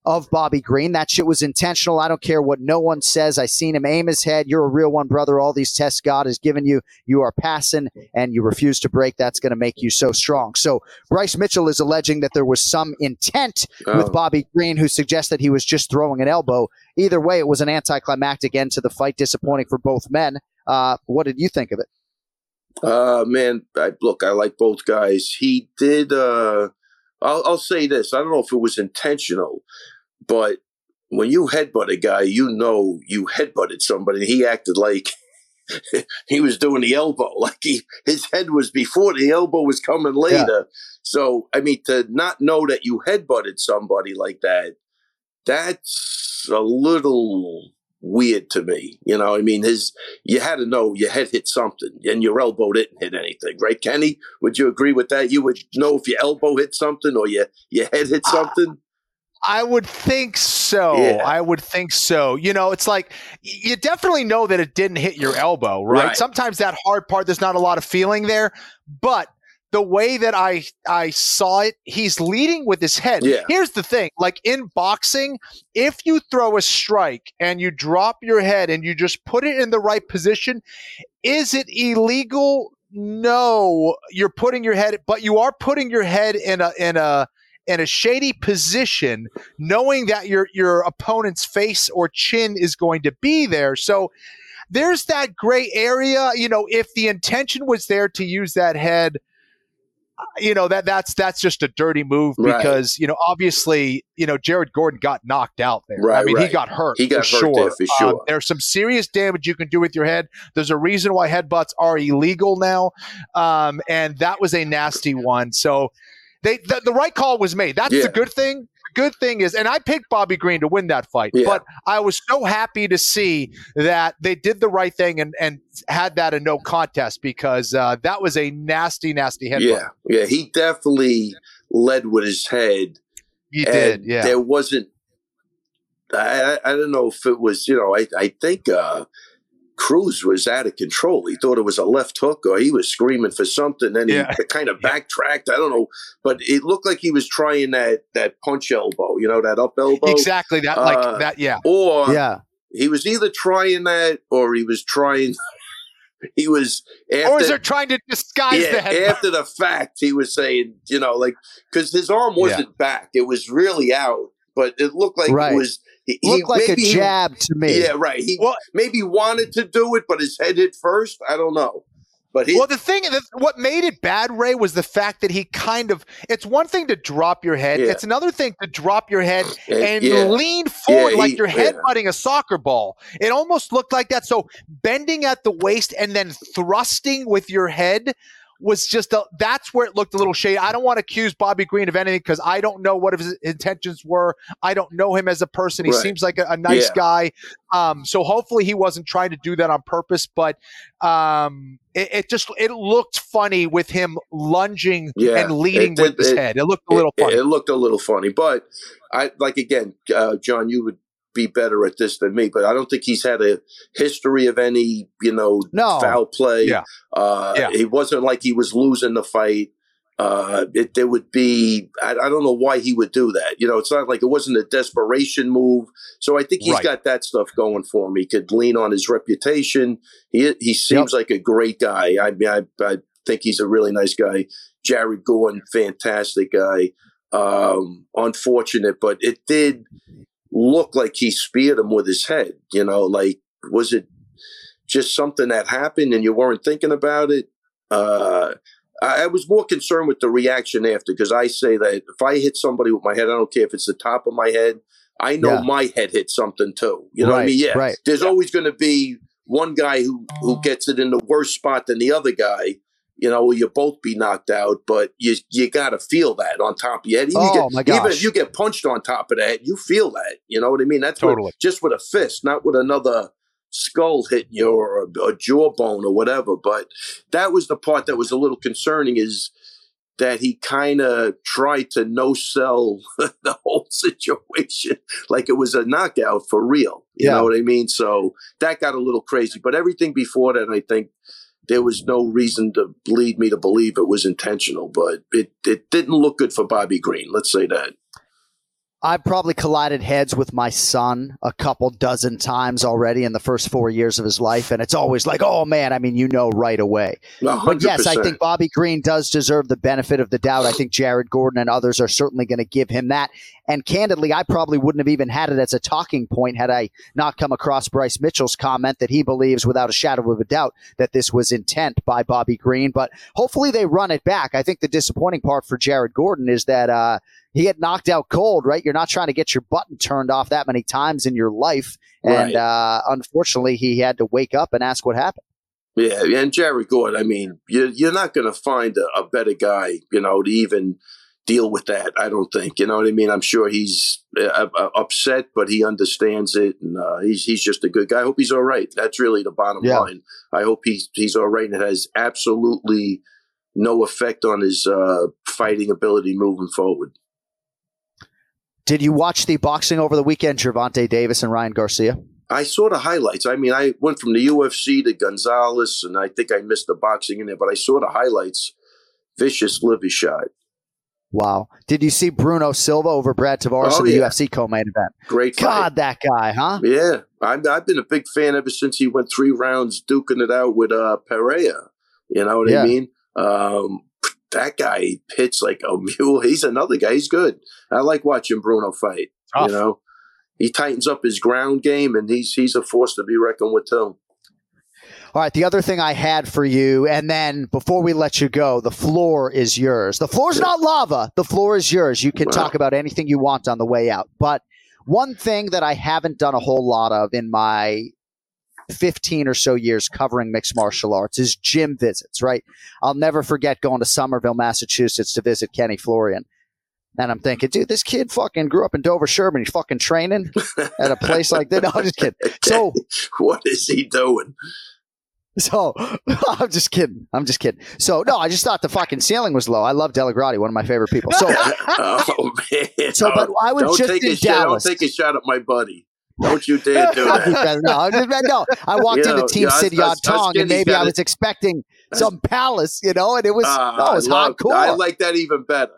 Speaker 8: of Bobby Green. That shit was intentional. I don't care what no one says. I seen him aim his head. You're a real one, brother. All these tests God has given you, you are passing, and you refuse to break. That's going to make you so strong. So Bryce Mitchell is alleging that there was some intent
Speaker 10: Oh.
Speaker 8: with Bobby Green, who suggests that he was just throwing an elbow. Either way, it was an anticlimactic end to the fight. Disappointing for both men. Uh, what did you think of it?
Speaker 10: Uh man, I, look, I like both guys. He did. uh I'll, I'll say this. I don't know if it was intentional, but when you headbutt a guy, you know you headbutted somebody. He acted like he was doing the elbow, like he his head was before the elbow was coming later. So I mean, to not know that you headbutted somebody like that, that's a little weird to me. You know, I mean, his you had to know your head hit something and your elbow didn't hit anything, right, Kenny? Would you agree with that? You would know if your elbow hit something or your your head hit ah. something.
Speaker 9: I would think so.
Speaker 10: Yeah.
Speaker 9: I would think so. You know, it's like you definitely know that it didn't hit your elbow, right?
Speaker 10: Right.
Speaker 9: Sometimes that hard part, there's not a lot of feeling there, but the way that I I saw it, he's leading with his head.
Speaker 10: Yeah.
Speaker 9: Here's the thing: like in boxing, if you throw a strike and you drop your head and you just put it in the right position, is it illegal? No, you're putting your head, but you are putting your head in a in a in a shady position, knowing that your your opponent's face or chin is going to be there. So there's that gray area. You know, if the intention was there to use that head, uh, you know that that's that's just a dirty move
Speaker 10: Right.
Speaker 9: because you know obviously you know Jared Gordon got knocked out there. Right, I
Speaker 10: Right,
Speaker 9: mean he got hurt.
Speaker 10: He got
Speaker 9: for
Speaker 10: hurt
Speaker 9: sure.
Speaker 10: for
Speaker 9: Um,
Speaker 10: sure.
Speaker 9: there's some serious damage you can do with your head. There's a reason why headbutts are illegal now, um, and that was a nasty one. So they the, the right call was made. That's
Speaker 10: Yeah.
Speaker 9: the good thing. The good thing is, and I picked Bobby Green to win that fight,
Speaker 10: Yeah.
Speaker 9: but I was so happy to see that they did the right thing and and had that a no contest because uh, that was a nasty, nasty headbutt.
Speaker 10: Yeah, yeah, he definitely led with his head.
Speaker 9: He did. Yeah.
Speaker 10: there wasn't. I, I I don't know if it was. You know, I I think uh, Cruz was out of control. He thought it was a left hook, or he was screaming for something. And
Speaker 9: Yeah.
Speaker 10: he kind of backtracked. I don't know, but it looked like he was trying that that punch elbow. You know, that up elbow.
Speaker 9: exactly that. Like
Speaker 10: Uh,
Speaker 9: that. Yeah.
Speaker 10: Or
Speaker 8: yeah.
Speaker 10: he was either trying that, or he was trying. He was after,
Speaker 9: or is there trying to disguise the
Speaker 10: yeah,
Speaker 9: headbutt?
Speaker 10: after the fact, he was saying, you know, like because his arm wasn't back; it was really out, but it looked like
Speaker 8: Right.
Speaker 10: it was. He, he-
Speaker 8: Looked like a
Speaker 10: maybe he-
Speaker 8: jab to me.
Speaker 10: yeah, right. He
Speaker 9: Well-
Speaker 10: maybe wanted to do it, but his head hit first. I don't know, But he,
Speaker 9: well, the thing that what made it bad, Ray, was the fact that he kind of. It's one thing to drop your head.
Speaker 10: Yeah.
Speaker 9: It's another thing to drop your head and
Speaker 10: yeah.
Speaker 9: lean forward
Speaker 10: Yeah,
Speaker 9: like you're
Speaker 10: yeah.
Speaker 9: headbutting a soccer ball. It almost looked like that. So bending at the waist and then thrusting with your head was just a, that's where it looked a little shady. I don't want to accuse Bobby Green of anything because I don't know what his intentions were. I don't know him as a person. He
Speaker 10: Right.
Speaker 9: seems like a, a nice
Speaker 10: Yeah.
Speaker 9: guy. Um, so hopefully he wasn't trying to do that on purpose, but um, it, it just it looked funny with him lunging
Speaker 10: Yeah,
Speaker 9: and leading
Speaker 10: it
Speaker 9: with
Speaker 10: did-
Speaker 9: his
Speaker 10: it-
Speaker 9: head. It looked a little
Speaker 10: it,
Speaker 9: funny.
Speaker 10: It, looked a little funny, but I like again, uh, Jon. You would be better at this than me, but I don't think he's had a history of any, you know,
Speaker 8: No.
Speaker 10: foul play.
Speaker 9: Yeah.
Speaker 10: Uh,
Speaker 9: Yeah.
Speaker 10: It wasn't like he was losing the fight. Uh, it, there would be, I, I don't know why he would do that. You know, it's not like it wasn't a desperation move. So I think he's
Speaker 9: Right.
Speaker 10: got that stuff going for him. He could lean on his reputation. He he seems like a great guy. I mean, I, I think he's a really nice guy. Jared Gordon, fantastic guy. Um, unfortunate, but it did look like he speared him with his head. You know, like was it just something that happened and you weren't thinking about it? Uh, I, I was more concerned with the reaction after because I say that if I hit somebody with my head, I don't care if it's the top of my head. I know
Speaker 8: Yeah.
Speaker 10: my head hit something too. You know what I mean? Yeah.
Speaker 8: right.
Speaker 10: There's always going to be one guy who who gets it in the worst spot than the other guy. You know, you both be knocked out, but you you got to feel that on top of your head. Even,
Speaker 8: Oh,
Speaker 10: get,
Speaker 8: my
Speaker 10: even if you get punched on top of that, you feel that. You know what I mean? That's what-
Speaker 9: Totally.
Speaker 10: just with a fist, not with another skull hitting you or a, a jawbone or whatever. But that was the part that was a little concerning is that he kind of tried to no sell the whole situation like it was a knockout for real. You
Speaker 8: Yeah.
Speaker 10: know what I mean? So that got a little crazy. But everything before that, I think there was no reason to lead me to believe it was intentional. But it, it didn't look good for Bobby Green. Let's say that.
Speaker 8: I've probably collided heads with my son a couple dozen times already in the first four years of his life, and it's always like, oh man, I mean, you know right away.
Speaker 10: A
Speaker 8: But yes, I think Bobby Green does deserve the benefit of the doubt. I think Jared Gordon and others are certainly going to give him that. And candidly, I probably wouldn't have even had it as a talking point had I not come across Bryce Mitchell's comment that he believes without a shadow of a doubt that this was intent by Bobby Green. But hopefully they run it back. I think the disappointing part for Jared Gordon is that uh, he get knocked out cold, right? You're not trying to get your button turned off that many times in your life. And
Speaker 10: Right.
Speaker 8: uh, unfortunately, he had to wake up and ask what happened.
Speaker 10: Yeah, and Jared Gordon. I mean, you're you're not going to find a, a better guy, you know, to even deal with that. I don't think. You know what I mean? I'm sure he's uh, uh, upset, but he understands it, and uh, he's he's just a good guy. I hope he's all right. That's really the bottom
Speaker 8: Yeah.
Speaker 10: line. I hope he's he's all right, and it has absolutely no effect on his uh, fighting ability moving forward.
Speaker 8: Did you watch the boxing over the weekend, Gervonta Davis and Ryan Garcia?
Speaker 10: I saw the highlights. I mean, I went from the UFC to Gonzalez, and I think I missed the boxing in there, but I saw the highlights. Vicious liver shot.
Speaker 8: Wow. Did you see Bruno Silva over Brad Tavares
Speaker 10: Oh,
Speaker 8: in the
Speaker 10: yeah.
Speaker 8: UFC co-main event?
Speaker 10: Great fight.
Speaker 8: God, that guy, huh?
Speaker 10: Yeah, I've, I've been a big fan ever since he went three rounds duking it out with uh, Pereira. You know what
Speaker 8: Yeah.
Speaker 10: I mean? Um, that guy hits like a mule. He's another guy. He's good. I like watching Bruno fight.
Speaker 9: Tough.
Speaker 10: You know, he tightens up his ground game, and he's he's a force to be reckoned with too.
Speaker 8: All right. The other thing I had for you, and then before we let you go, the floor is yours. The floor's not lava. The floor is yours. You can
Speaker 10: Wow.
Speaker 8: talk about anything you want on the way out. But one thing that I haven't done a whole lot of in my 15 or so years covering mixed martial arts is gym visits, right? I'll never forget going to Somerville, Massachusetts to visit Kenny Florian. And I'm thinking, dude, this kid fucking grew up in Dover Sherborn. He's fucking training at a place like that. No, I'm just kidding. So,
Speaker 10: what is he doing?
Speaker 8: so I'm just kidding. I'm just kidding. So, no, I just thought the fucking ceiling was low. I love DellaGrotte, one of my favorite people. So,
Speaker 10: oh man!
Speaker 8: So, but I was
Speaker 10: don't
Speaker 8: just
Speaker 10: take
Speaker 8: in
Speaker 10: a shot,
Speaker 8: Dallas.
Speaker 10: Don't take a shot at my buddy. Don't you dare do that.
Speaker 8: no, I'm just- no, I walked
Speaker 10: You
Speaker 8: into Team
Speaker 10: yeah,
Speaker 8: Sityodtong, and maybe I was expecting some palace, you know, and it was
Speaker 10: Ah,
Speaker 8: no, it was
Speaker 10: I love-
Speaker 8: hardcore.
Speaker 10: I like that even better.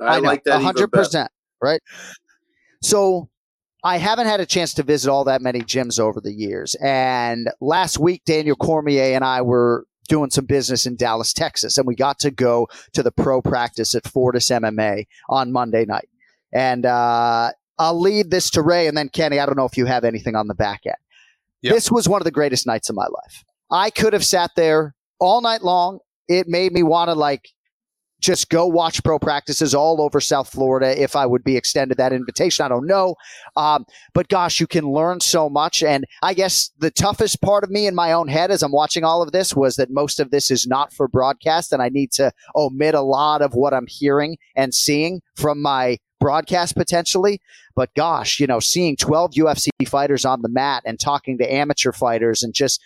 Speaker 10: I,
Speaker 8: know,
Speaker 10: like that even
Speaker 8: hundred
Speaker 10: better.
Speaker 8: percent, right? So I haven't had a chance to visit all that many gyms over the years, and last week Daniel Cormier and I were doing some business in Dallas, Texas, and we got to go to the pro practice at Fortis MMA on Monday night, and uh, I'll leave this to Ray and then Kenny. I don't know if you have anything on the back end.
Speaker 9: Yep.
Speaker 8: This was one of the greatest nights of my life. I could have sat there all night long. It made me want to like just go watch pro practices all over South Florida if I would be extended that invitation. I don't know. Um, but gosh, you can learn so much. And I guess the toughest part of me in my own head as I'm watching all of this was that most of this is not for broadcast and I need to omit a lot of what I'm hearing and seeing from my broadcast potentially. But gosh, you know, seeing 12 UFC fighters on the mat and talking to amateur fighters and just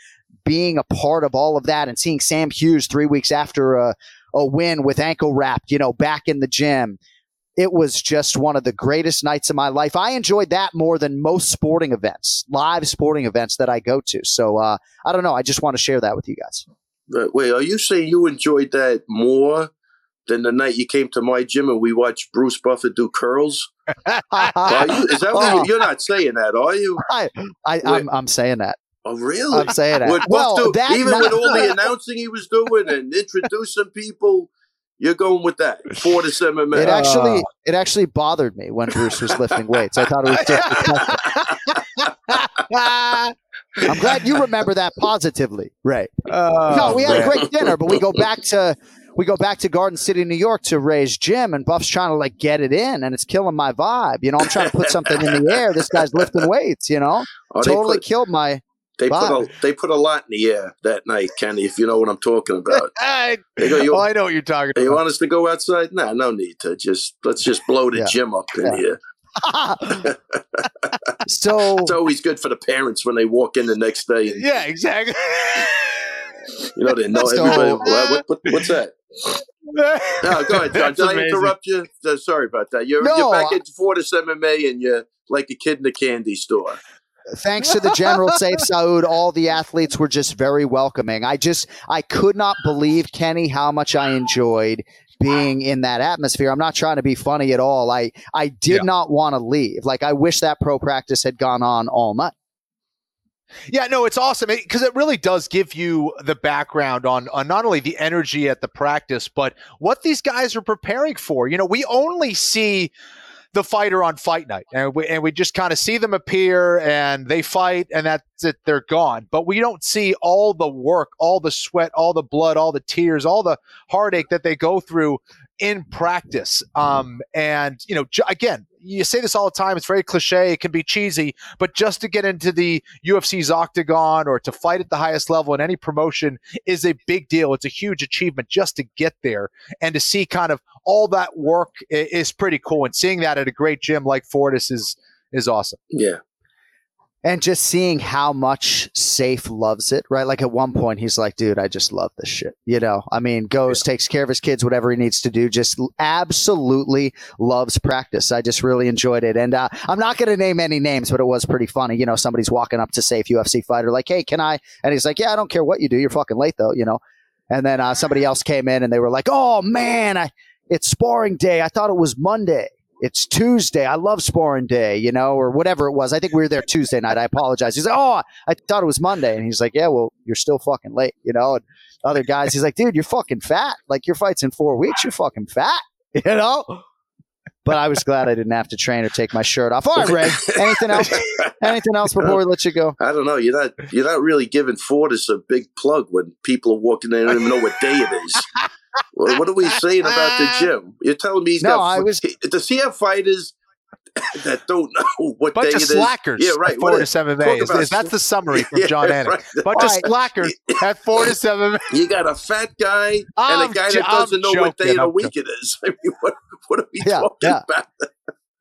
Speaker 8: being a part of all of that and seeing Sam Hughes three weeks after a, a win with ankle wrapped, you know, back in the gym. It was just one of the greatest nights of my life. I enjoyed that more than most sporting events, live sporting events that I go to. So uh, I don't know. I just want to share that with you guys.
Speaker 10: Wait, are you saying you enjoyed that more than the night you came to my gym and we watched Bruce Buffer do curls? you, is that what you, you're not saying that, are you?
Speaker 8: I, I, I'm, I'm saying that.
Speaker 10: Oh, really?
Speaker 8: I'm saying that.
Speaker 10: With,
Speaker 8: well,
Speaker 10: do,
Speaker 8: that
Speaker 10: even
Speaker 8: night-
Speaker 10: with all the announcing he was doing and introducing people, you're going with that four to seven
Speaker 8: It
Speaker 10: minutes.
Speaker 8: actually uh. it actually bothered me when Bruce was lifting weights. I thought it was just I'm glad you remember that positively. Right. Oh, no, we had a great dinner, but we go back to we go back to Garden City, New York to Ray's gym and Buff's trying to like get it in and it's killing my vibe. You know, I'm trying to put something in the air. This guy's lifting weights, you know?
Speaker 10: Oh,
Speaker 8: totally
Speaker 10: put-
Speaker 8: killed my
Speaker 10: They put a they put a lot in the air that night, Kenny. If you know what I'm talking about.
Speaker 9: I,
Speaker 10: go, you,
Speaker 9: oh, I know what you're talking
Speaker 10: you
Speaker 9: about.
Speaker 10: You want us to go outside? No, no need to. Just let's just blow the
Speaker 8: Yeah.
Speaker 10: gym up in
Speaker 8: Yeah.
Speaker 10: here.
Speaker 8: so
Speaker 10: It's always good for the parents when they walk in the next day and
Speaker 9: Yeah, exactly.
Speaker 10: you know they know
Speaker 8: So-
Speaker 10: everybody. What, what, what- what's that? No, go ahead,
Speaker 9: Jon.
Speaker 10: Did I interrupt you? Uh, sorry about that. You're,
Speaker 8: No,
Speaker 10: you're back
Speaker 8: I-
Speaker 10: at Fortis MMA and you're like a kid in the candy store.
Speaker 8: Thanks to the general Sayif Saud, all the athletes were just very welcoming. I just I could not believe Kenny how much I enjoyed being in that atmosphere. I'm not trying to be funny at all. I I did
Speaker 9: Yeah.
Speaker 8: not want to leave. Like I wish that pro practice had gone on all night.
Speaker 9: Yeah, no, it's awesome because it really does give you the background on on not only the energy at the practice, but what these guys are preparing for. You know, we only see the fighter on fight night, and we and we just kind of see them appear and they fight, and that's it. They're gone. But we don't see all the work, all the sweat, all the blood, all the tears, all the heartache that they go through in practice. Um, and you know, j- again, you say this all the time. It's very cliche. It can be cheesy, but just to get into the UFC's octagon or to fight at the highest level in any promotion is a big deal. It's a huge achievement just to get there and to see kind of all that work is pretty cool. And seeing that at a great gym like Fortis is is awesome.
Speaker 10: Yeah.
Speaker 8: And just seeing how much Sayif loves it, right? Like at one point, he's like, dude, I just love this shit. You know, I mean, goes, takes care of his kids, whatever he needs to do, just absolutely loves practice. I just really enjoyed it. And uh, I'm not going to name any names, but it was pretty funny. You know, somebody's walking up to Sayif UFC fighter, like, hey, can I? And he's like, yeah, I don't care what you do. You're fucking late, though, you know? And then uh, somebody else came in and they were like, oh, man, I, it's sparring day. I thought it was Monday it's Tuesday. I love sparring day, you know, or whatever it was. I think we were there Tuesday night. I apologize. He's like, oh, I thought it was Monday. And he's like, yeah, well, you're still fucking late, you know. And other guys, he's like, dude, you're fucking fat. Like your fight's in four weeks. You're fucking fat, you know. But I was glad I didn't have to train or take my shirt off. All right, Ray. Anything else? Anything else before we let you go?
Speaker 10: I don't know. You're not you're not really giving Fortis a big plug when people are walking in and don't even know what day it is. what, what are we saying about the uh, gym? You're telling me he's
Speaker 8: No,
Speaker 10: got.
Speaker 8: I was-
Speaker 10: Does he have fighters that don't know what
Speaker 9: Bunch
Speaker 10: day
Speaker 9: of
Speaker 10: it is?
Speaker 9: slackers
Speaker 10: Yeah, right.
Speaker 9: at
Speaker 10: What
Speaker 9: Fortis
Speaker 10: is-
Speaker 9: MMA. Is,
Speaker 10: about-
Speaker 9: that's the summary from
Speaker 10: Yeah,
Speaker 9: Jon Anik.
Speaker 10: right.
Speaker 9: Bunch
Speaker 8: All
Speaker 9: of
Speaker 8: right.
Speaker 9: slackers at Fortis MMA.
Speaker 10: You got a fat guy and
Speaker 9: I'm
Speaker 10: a guy
Speaker 9: jo-
Speaker 10: that doesn't
Speaker 9: I'm
Speaker 10: know what day
Speaker 9: joking,
Speaker 10: of the
Speaker 9: I'm
Speaker 10: week it is. I mean, what, what are we
Speaker 8: Yeah,
Speaker 10: talking
Speaker 8: yeah.
Speaker 10: about?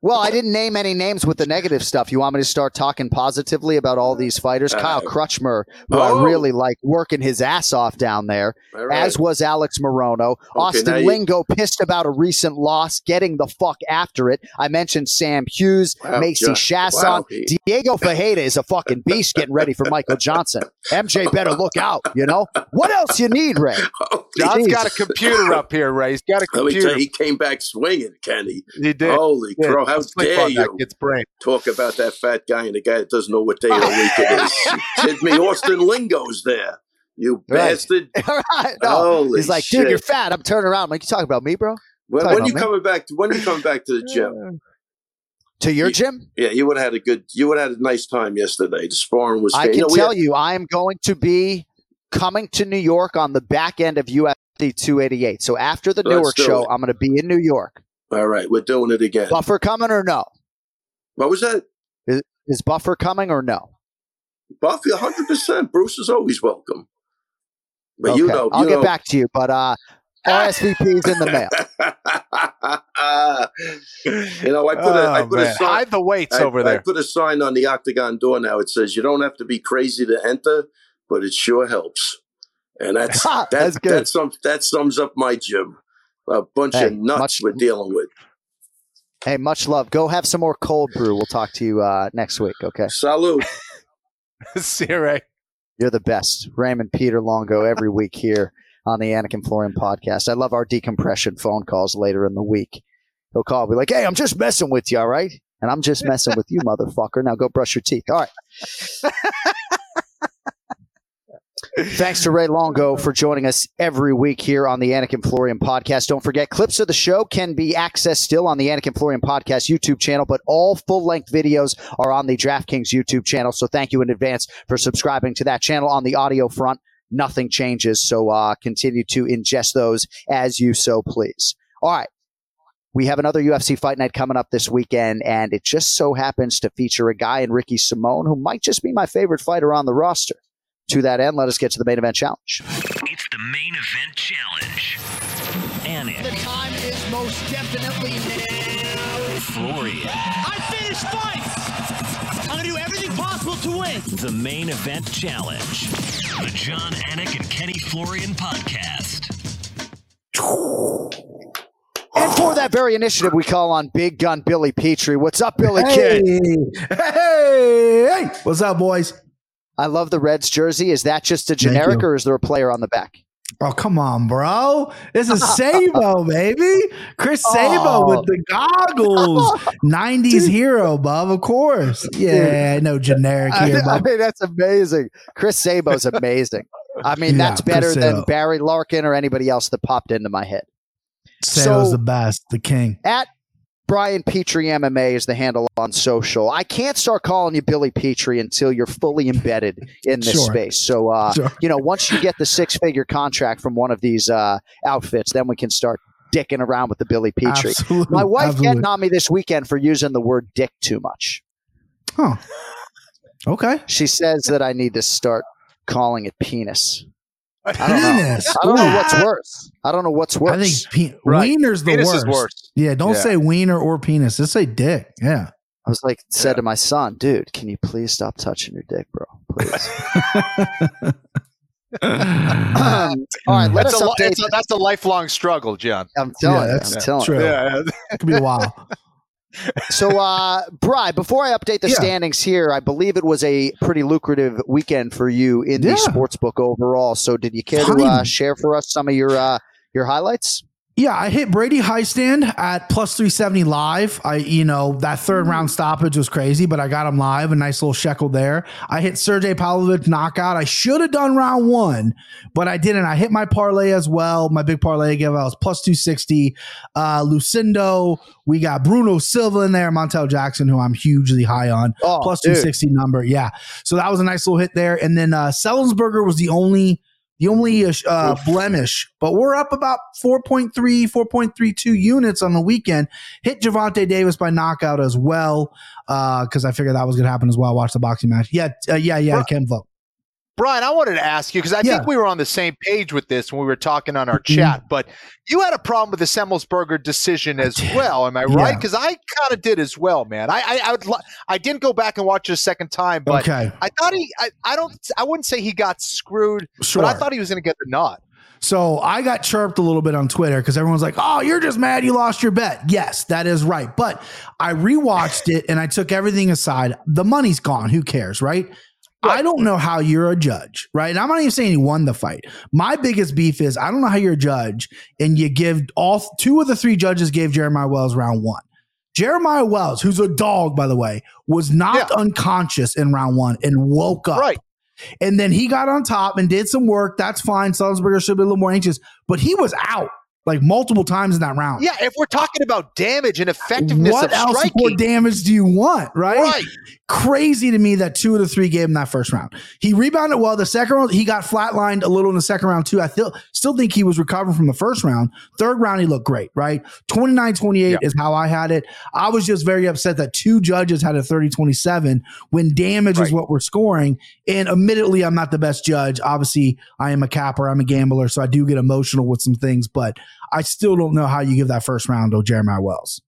Speaker 8: Well, I didn't name any names with the negative stuff. You want me to start talking positively about all these fighters?
Speaker 10: Uh,
Speaker 8: Kyle Crutchmer, who
Speaker 10: oh.
Speaker 8: I really like, working his ass off down there.
Speaker 10: All right.
Speaker 8: as was Alex Morono.
Speaker 10: now
Speaker 8: Austin
Speaker 10: you-
Speaker 8: Lingo pissed about a recent loss, getting the fuck after it. I mentioned Sam Hughes,
Speaker 10: Wow,
Speaker 8: Macy
Speaker 10: John.
Speaker 8: Chiasson.
Speaker 10: Wow, he-
Speaker 8: Diego Ferreira is a fucking beast getting ready for Michael Johnson. MJ better look out, you know? What else you need, Ray?
Speaker 10: Holy
Speaker 9: Jon's got a computer up here, Ray. He's got a
Speaker 10: Let me tell
Speaker 9: computer.
Speaker 10: you, he came back swinging, Kenny.
Speaker 9: He did.
Speaker 10: Holy
Speaker 9: Yeah,
Speaker 10: crow! How dare
Speaker 9: that
Speaker 10: you
Speaker 9: kid's brain.
Speaker 10: talk about that fat guy and the guy that doesn't know what day of the week it is? Kid me, Austin Lingo's there. You
Speaker 8: Right.
Speaker 10: bastard!
Speaker 8: Right. No. He's like,
Speaker 10: shit.
Speaker 8: dude, you're fat. I'm turning around. I'm like, you talking about me, bro?
Speaker 10: When, when you
Speaker 8: me.
Speaker 10: coming back? To, when you coming back to the gym?
Speaker 8: To your
Speaker 10: You-
Speaker 8: gym?
Speaker 10: Yeah, you would have had a good. You would have had a nice time yesterday. The sparring was.
Speaker 8: I
Speaker 10: you
Speaker 8: can
Speaker 10: know,
Speaker 8: tell
Speaker 10: had-
Speaker 8: you, I am going to be coming to New York on the back end of UFC 288. So after the
Speaker 10: Let's
Speaker 8: Newark show,
Speaker 10: it.
Speaker 8: I'm going to be in New York.
Speaker 10: All right, we're doing it again.
Speaker 8: Buffer coming or no?
Speaker 10: What was that?
Speaker 8: Is, is Buffer coming or no?
Speaker 10: Buffy, 100%. Bruce is always welcome. But you
Speaker 8: Okay,
Speaker 10: know,
Speaker 8: I'll
Speaker 10: you
Speaker 8: get
Speaker 10: know,
Speaker 8: back to you, but uh, RSVP's in the mail.
Speaker 10: you know, I put a, I
Speaker 9: Oh,
Speaker 10: put a sign.
Speaker 9: Hide the weights
Speaker 10: I,
Speaker 9: over
Speaker 10: I put a sign on the octagon door now. It says, "You don't have to be crazy to enter, but it sure helps." And that's that,
Speaker 8: That's good.
Speaker 10: That sums that sums up my gym. A bunch
Speaker 8: Hey,
Speaker 10: of nuts
Speaker 8: much-
Speaker 10: we're dealing with.
Speaker 8: Hey, much love. Go have some more cold brew. We'll talk to you uh, next week. Okay.
Speaker 10: Salute.
Speaker 9: See you, Ray.
Speaker 8: You're the best. Raymond Peter Longo every week here on the Anik and Florian podcast. I love our decompression phone calls later in the week. He'll call, be like, hey, I'm just messing with you, all right? And I'm just messing with you, motherfucker. Now go brush your teeth. All right. Thanks to Ray Longo for joining us every week here on the Anik and Florian podcast. Don't forget, clips of the show can be accessed still on the Anik and Florian podcast YouTube channel, but all full length videos are on the DraftKings YouTube channel. So thank you in advance for subscribing to that channel on the audio front. Nothing changes. So uh, continue to ingest those as you so please. All right. We have another UFC fight night coming up this weekend, and it just so happens to feature a guy in Ricky Simon who might just be my favorite fighter on the roster. To that end, let us get to the main event challenge.
Speaker 3: It's the main event challenge. Anik,
Speaker 6: The time is most definitely now.
Speaker 3: Florian,
Speaker 6: I finish fights. I'm gonna do everything possible to win.
Speaker 3: the main event challenge. The Jon Anik and Kenny Florian podcast.
Speaker 8: And for that very initiative, we call on Big Gun Billy Petrie. What's up, Billy
Speaker 11: Hey,
Speaker 8: Kid?
Speaker 11: hey, hey, what's up, boys?
Speaker 8: I love the Reds jersey. Is that just a generic, or is there a player on the back?
Speaker 11: Oh, come on, bro. This is Sabo, baby. Chris Sabo
Speaker 8: Oh.
Speaker 11: with the goggles. 90s hero, bub, of course. Yeah, no generic
Speaker 8: I,
Speaker 11: here,
Speaker 8: I
Speaker 11: bub.
Speaker 8: mean, that's amazing. Chris Sabo's amazing. I mean,
Speaker 11: Yeah,
Speaker 8: that's better than Barry Larkin or anybody else that popped into my head.
Speaker 11: Sabo's
Speaker 8: so-
Speaker 11: the best, the king.
Speaker 8: At Brian Petrie MMA is the handle on social. I can't start calling you Billy Petrie until you're fully embedded in this
Speaker 11: Sure.
Speaker 8: space. So, uh,
Speaker 11: Sure.
Speaker 8: you know, once you get the six figure contract from one of these uh, outfits, then we can start dicking around with the Billy Petrie.
Speaker 11: Absolutely.
Speaker 8: My wife
Speaker 11: absolutely.
Speaker 8: getting on me this weekend for using the word dick too much.
Speaker 11: Huh. Okay.
Speaker 8: She says that I need to start calling it penis. I don't know.
Speaker 11: Penis.
Speaker 8: I don't know what's worse. I don't know what's worse.
Speaker 11: I think pe-
Speaker 9: Right.
Speaker 11: wiener's the
Speaker 9: Penis
Speaker 11: worst.
Speaker 9: is worse.
Speaker 11: Yeah, don't
Speaker 9: Yeah.
Speaker 11: say wiener or penis. Just say dick. Yeah.
Speaker 8: I was like, said to my son, dude, can you please stop touching your dick, bro? Please. Um, all right, let
Speaker 9: That's
Speaker 8: us
Speaker 9: a,
Speaker 8: update.
Speaker 9: it's a, that's a lifelong struggle, Jon.
Speaker 8: I'm telling
Speaker 11: Yeah,
Speaker 8: you,
Speaker 11: that's
Speaker 8: I'm telling
Speaker 11: true.
Speaker 8: you.
Speaker 9: Yeah.
Speaker 11: It could be a while.
Speaker 8: So, uh, Bry, before I update the
Speaker 11: Yeah.
Speaker 8: standings here, I believe it was a pretty lucrative weekend for you in the sports book overall. So, did you care to uh, share for us some of your uh, your highlights?
Speaker 11: Yeah, I hit Brady Hiestand at plus 370 live. I, you know, that third round stoppage was crazy, but I got him live, a nice little shekel there. I hit Sergei Pavlovich knockout. I should have done round one, but I didn't. I hit my parlay as well. My big parlay gave out was plus 260. Uh, Lucindo, we got Bruno Silva in there, Montel Jackson, who I'm hugely high on.
Speaker 8: Oh,
Speaker 11: plus
Speaker 8: dude.
Speaker 11: 260 number. Yeah. So that was a nice little hit there. And then uh Semelsberger was the only the only uh, uh, blemish, but we're up about 4.3, 4.32 units on the weekend. Hit Gervonta Davis by knockout as well, because I figured that was going to happen as well. Watch the boxing match. Yeah, uh, yeah, yeah, Ken Flo.
Speaker 9: Brian, I wanted to ask you because I
Speaker 11: Yeah.
Speaker 9: think we were on the same page with this when we were talking on our
Speaker 11: Mhm.
Speaker 9: chat, but you had a problem with the Semelsberger decision as well. Am I
Speaker 11: Yeah.
Speaker 9: right? Because I kind of did as well, man. I I I, would, li- I didn't go back and watch it a second time, but
Speaker 11: okay,
Speaker 9: I thought he. I, I don't. I wouldn't say he got screwed,
Speaker 11: sure.
Speaker 9: but I thought he was going to get the nod.
Speaker 11: So I got chirped a little bit on Twitter because everyone's like, "Oh, you're just mad you lost your bet." Yes, that is right. But I rewatched it and I took everything aside. The money's gone. Who cares, right? I don't know how you're a judge, right? And I'm not even saying he won the fight. My biggest beef is I don't know how you're a judge and you give all two of the three judges gave Jeremiah Wells round one. Jeremiah Wells, who's a dog, by the way, was knocked unconscious in round one and woke up.
Speaker 9: Right.
Speaker 11: And then he got on top and did some work. That's fine. Salisbury should be a little more anxious, but he was out. Like multiple times in that round.
Speaker 9: Yeah, if we're talking about damage and effectiveness
Speaker 11: what
Speaker 9: of
Speaker 11: else
Speaker 9: striking,
Speaker 11: more damage do you want? Right?
Speaker 9: Right.
Speaker 11: Crazy to me that two of the three gave him that first round. He rebounded well. The second round, he got flatlined a little in the second round too. I still still think he was recovering from the first round. Third round, he looked great, right? 29-28 is how I had it. I was just very upset that two judges had a 30-27 when damage is what we're scoring. And admittedly, I'm not the best judge. Obviously, I am a capper, I'm a gambler, so I do get emotional with some things, but I still don't know how you give that first round to Jeremiah Wells.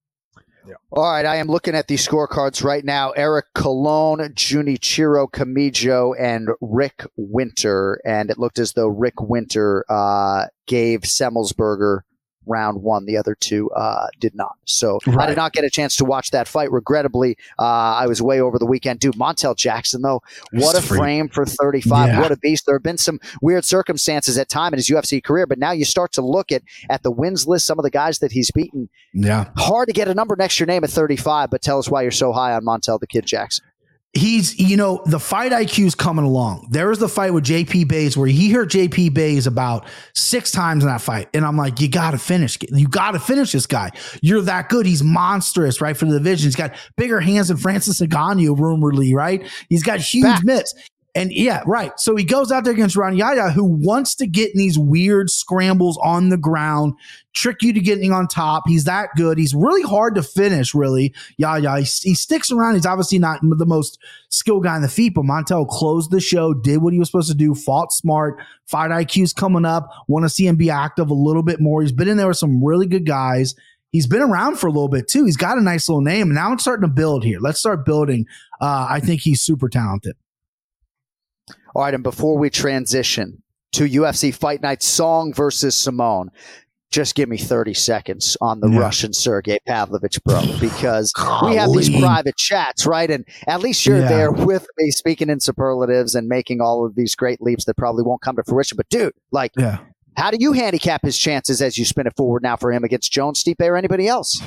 Speaker 8: All right, I am looking at these scorecards right now. Eric Colon, Junichiro Kamijo, and Rick Winter. And it looked as though Rick Winter uh, gave Semelsberger round one. The other two uh, did not. So I did not get a chance to watch that fight. Regrettably, uh, I was way over the weekend. Dude, Montel Jackson, though, what a frame for 35.
Speaker 11: Yeah.
Speaker 8: What a beast. There have been some weird circumstances at time in his UFC career, but now you start to look at, at the wins list, some of the guys that he's beaten.
Speaker 11: Yeah.
Speaker 8: Hard to get a number next to your name at 35, but tell us why you're so high on Montel the Kid Jackson.
Speaker 11: He's you know the fight IQ is coming along. There was the fight with JP Buys where he hurt JP Buys about six times in that fight, and I'm like, you got to finish, you got to finish this guy. You're that good. He's monstrous, right for the division. He's got bigger hands than Francis Ngannou, rumoredly, right? He's got huge
Speaker 8: Fact.
Speaker 11: mitts. And yeah, right. So he goes out there against Rani Yahya, who wants to get in these weird scrambles on the ground, trick you to getting on top. He's that good. He's really hard to finish, really. Yahya, he, he sticks around. He's obviously not the most skilled guy in the feet, but Montel closed the show, did what he was supposed to do, fought smart. Fight IQ's coming up. Want to see him be active a little bit more. He's been in there with some really good guys. He's been around for a little bit too. He's got a nice little name. And now it's starting to build here. Let's start building. Uh, I think he's super talented.
Speaker 8: All right, and before we transition to UFC Fight Night Song versus Simone, just give me 30 seconds on the
Speaker 11: Yeah.
Speaker 8: Russian Sergei Pavlovich, bro, because we have these private chats, right? And at least you're
Speaker 11: Yeah.
Speaker 8: there with me speaking in superlatives and making all of these great leaps that probably won't come to fruition. But, dude, like,
Speaker 11: Yeah.
Speaker 8: How do you handicap his chances as you spin it forward now for him against Jones, Stipe, or anybody else?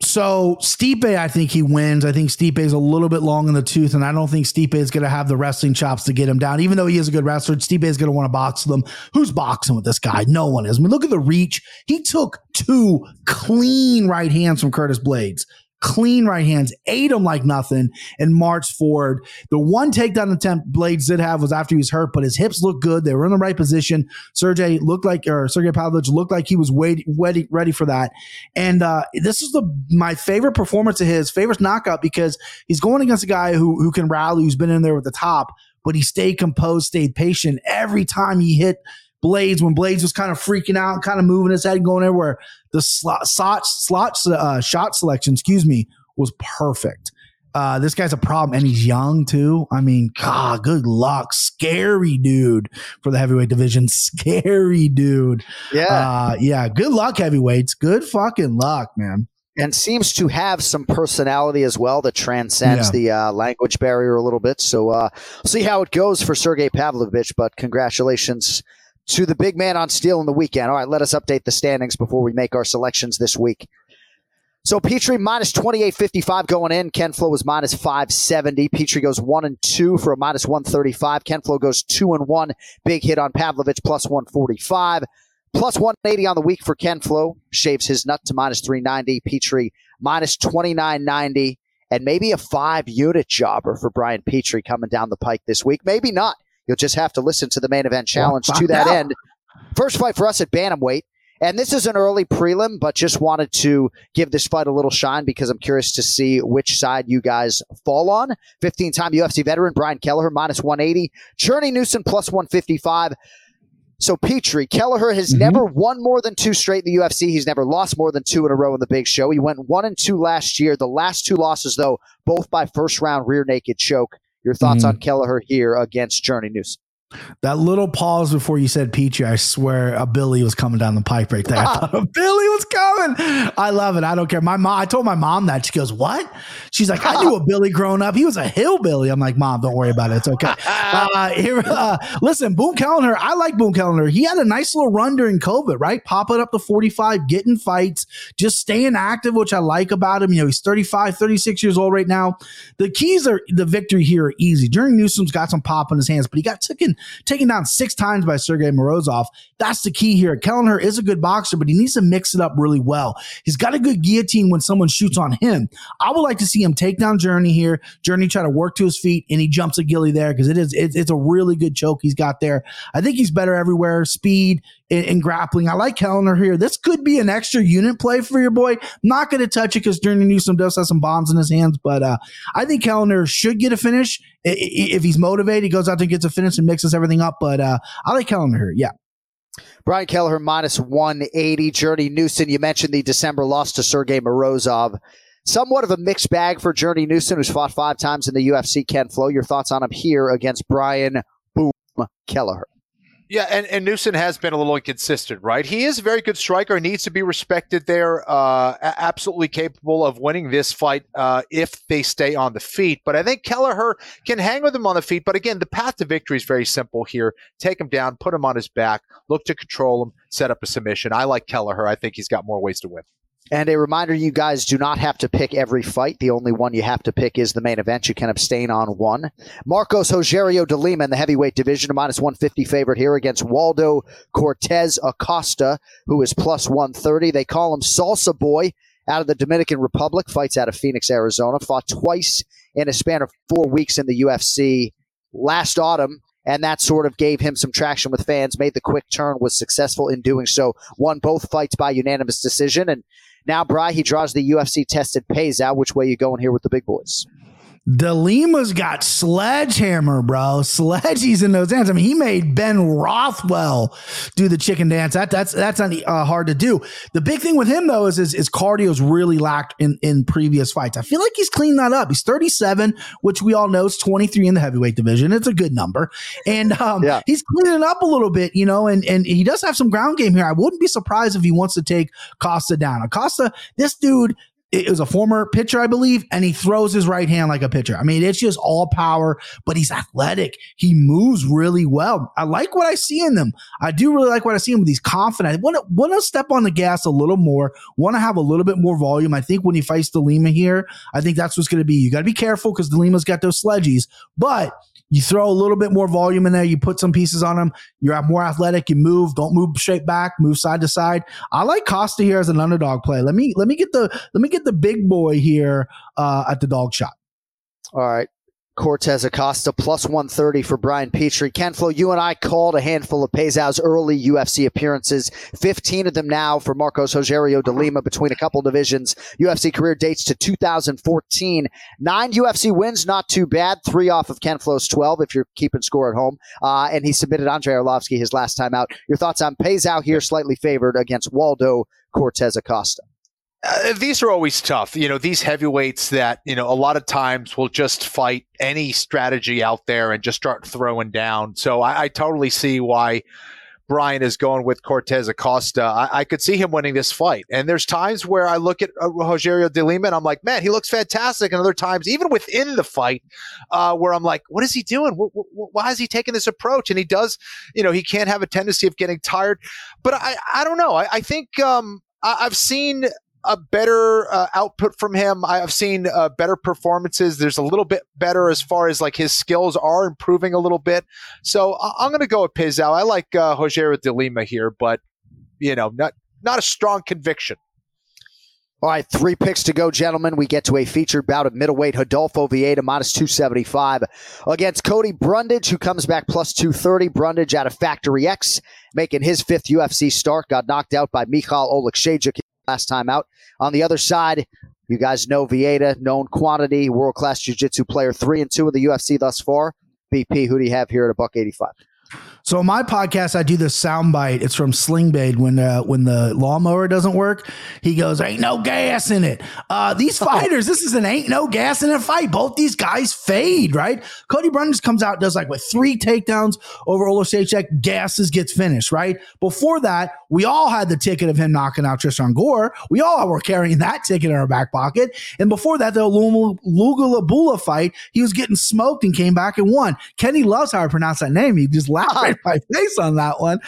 Speaker 11: So Stipe, I think he wins. I think Stipe is a little bit long in the tooth, and I don't think Stipe is going to have the wrestling chops to get him down. Even though he is a good wrestler, Stipe is going to want to box them. Who's boxing with this guy? No one is. I mean, look at the reach. He took two clean right hands from Curtis Blaydes. Clean right hands, ate him like nothing, and marched forward. The one takedown attempt Blaydes did have was after he was hurt, but his hips looked good. They were in the right position. Sergei looked like, or Sergei Pavlovich looked like he was waiting, ready, ready for that. And uh, this is the my favorite performance of his, favorite knockout because he's going against a guy who who can rally, who's been in there with the top, but he stayed composed, stayed patient every time he hit Blaydes when Blaydes was kind of freaking out, kind of moving his head, and going everywhere. The slot slot, slot uh, shot selection, excuse me, was perfect. Uh, this guy's a problem, and he's young too. I mean, God, good luck, scary dude for the heavyweight division, scary dude.
Speaker 8: Yeah.
Speaker 11: Uh, yeah, good luck, heavyweights. Good fucking luck, man.
Speaker 8: and seems to have some personality as well that transcends
Speaker 11: Yeah.
Speaker 8: the uh, language barrier a little bit. So uh, see how it goes for Sergei Pavlovich. But congratulations to the big man on steel in the weekend. All right, let us update the standings before we make our selections this week. So Petrie minus 28.55 going in. Ken Flo was minus 570. Petrie goes 1 and 2 for a minus 135. Ken Flo goes 2 and 1. Big hit on Pavlovich plus 145. Plus 180 on the week for Ken Flo. Shaves his nut to minus 390. Petrie minus 29.90. And maybe a five unit jobber for Brian Petrie coming down the pike this week. Maybe not. You'll just have to listen to the main event challenge to that
Speaker 11: out.
Speaker 8: end. First fight for us at Bantamweight. And this is an early prelim, but just wanted to give this fight a little shine because I'm curious to see which side you guys fall on. 15 time UFC veteran Brian Kelleher minus 180, Journey Newson plus 155. So Petrie, Kelleher has
Speaker 11: Mhm.
Speaker 8: never won more than two straight in the UFC. He's never lost more than two in a row in the big show. He went one and two last year. The last two losses, though, both by first round rear naked choke. Your thoughts
Speaker 11: Mhm.
Speaker 8: on Kelleher here against Journey Newson?
Speaker 11: That little pause before you said Peachy, I swear a Billy was coming down the pipe right there. I thought a Billy was coming. I love it. I don't care. My mom, I told my mom that. She goes, What? She's like, I knew a Billy growing up. He was a hillbilly. I'm like, Mom, don't worry about it. It's okay. Uh, here, uh, listen, Boone Kellner. I like Boone Kellner. He had a nice little run during COVID, right? Popping up to 45, getting fights, just staying active, which I like about him. You know, he's 35, 36 years old right now. The keys are the victory here are easy. Jeremy Newson's got some pop in his hands, but he got taken taken down six times by Sergey Morozov. That's the key here. Kellner is a good boxer, but he needs to mix it up really well. He's got a good guillotine when someone shoots on him. I would like to see him take down Journey here. Journey try to work to his feet, and he jumps a gilly there because it is it's, it's a really good choke he's got there. I think he's better everywhere. Speed and, and grappling. I like Kellner here. This could be an extra unit play for your boy. Not going to touch it because Journey Newson does have some bombs in his hands, but uh, I think Kellner should get a finish if he's motivated. He goes out there and gets a finish and mixes everything up. But uh, I like Kellner here. Yeah.
Speaker 8: Brian Kelleher minus 180. Journey Newson, you mentioned the December loss to Sergey Morozov. Somewhat of a mixed bag for Journey Newson, who's fought five times in the UFC. Ken Flo, your thoughts on him here against Brian Boom Kelleher?
Speaker 9: Yeah, and, and Newson has been a little inconsistent, right? He is a very good striker, needs to be respected there. Uh, absolutely capable of winning this fight uh, if they stay on the feet. But I think Kelleher can hang with him on the feet. But again, the path to victory is very simple here. Take him down, put him on his back, look to control him, set up a submission. I like Kelleher. I think he's got more ways to win.
Speaker 8: And a reminder you guys do not have to pick every fight. The only one you have to pick is the main event. You can abstain on one. Marcos Rogerio de Lima in the heavyweight division, a minus 150 favorite here against Waldo Cortez Acosta, who is plus 130. They call him Salsa Boy out of the Dominican Republic, fights out of Phoenix, Arizona, fought twice in a span of four weeks in the UFC last autumn and that sort of gave him some traction with fans, made the quick turn, was successful in doing so, won both fights by unanimous decision, and now, Bry, he draws the UFC tested Pezão. Which way you going here with the big boys?
Speaker 11: DeLima's got sledgehammer, bro. Sledgies in those hands. I mean, he made Ben Rothwell do the chicken dance. That that's that's not uh, hard to do. The big thing with him though is is, his cardio's really lacked in in previous fights. I feel like he's cleaned that up. He's 37, which we all know is 23 in the heavyweight division. It's a good number, and um, yeah. he's cleaning up a little bit, you know. And and he does have some ground game here. I wouldn't be surprised if he wants to take Costa down. Costa, this dude it was a former pitcher, I believe, and he throws his right hand like a pitcher. I mean, it's just all power, but he's athletic. He moves really well. I like what I see in them. I do really like what I see in him. He's confident. Want to want to step on the gas a little more. Want to have a little bit more volume. I think when he fights DeLima here, I think that's what's going to be. You got to be careful because DeLima's got those sledgies, but you throw a little bit more volume in there. You put some pieces on them. You're more athletic. You move. Don't move straight back. Move side to side. I like Costa here as an underdog play. Let me let me get the let me get the big boy here uh, at the dog shot.
Speaker 8: All right. Cortez Acosta plus 130 for Brian Petrie. Ken Flo, you and I called a handful of Pezão's early UFC appearances. 15 of them now for Marcos Rogerio de Lima between a couple divisions. UFC career dates to 2014. Nine UFC wins, not too bad. Three off of Ken Flo's 12 if you're keeping score at home. Uh, and he submitted Andrei Arlovski his last time out. Your thoughts on Pezão here, slightly favored against Waldo Cortez Acosta?
Speaker 9: Uh, these are always tough. You know, these heavyweights that, you know, a lot of times will just fight any strategy out there and just start throwing down. So I, I totally see why Brian is going with Cortez Acosta. I, I, could see him winning this fight. And there's times where I look at uh, Rogerio de Lima and I'm like, man, he looks fantastic. And other times, even within the fight, uh, where I'm like, what is he doing? W- w- why is he taking this approach? And he does, you know, he can't have a tendency of getting tired. But I, I don't know. I, I think um, I, I've seen a better uh, output from him. I've seen uh, better performances. There's a little bit better as far as like his skills are improving a little bit. So I- am going to go with Pezão. I like uh, Rogerio de Lima here, but you know, not not a strong conviction.
Speaker 8: All right, three picks to go, gentlemen. We get to a featured bout of middleweight Rodolfo Vieira minus 275 against Cody Brundage, who comes back plus 230. Brundage out of Factory X, making his fifth UFC start. Got knocked out by Michal Oleksiejczuk last time out. On the other side, you guys know Vieira, known quantity, world class jiu jitsu player, three and two in the UFC thus far. BP, who do you have here at a buck 85?
Speaker 11: So on my podcast, I do this soundbite. It's from Slingbait when uh, when the lawnmower doesn't work. He goes, "Ain't no gas in it." Uh, these fighters, this is an ain't no gas in a fight. Both these guys fade, right? Cody Brundage comes out, does like with three takedowns over Oleksiejczuk, gasses, gets finished, right? Before that, we all had the ticket of him knocking out Tresean Gore. We all were carrying that ticket in our back pocket. And before that, the Lungiambula fight, he was getting smoked and came back and won. Kenny loves how I pronounce that name. He just laughed right my face on that one.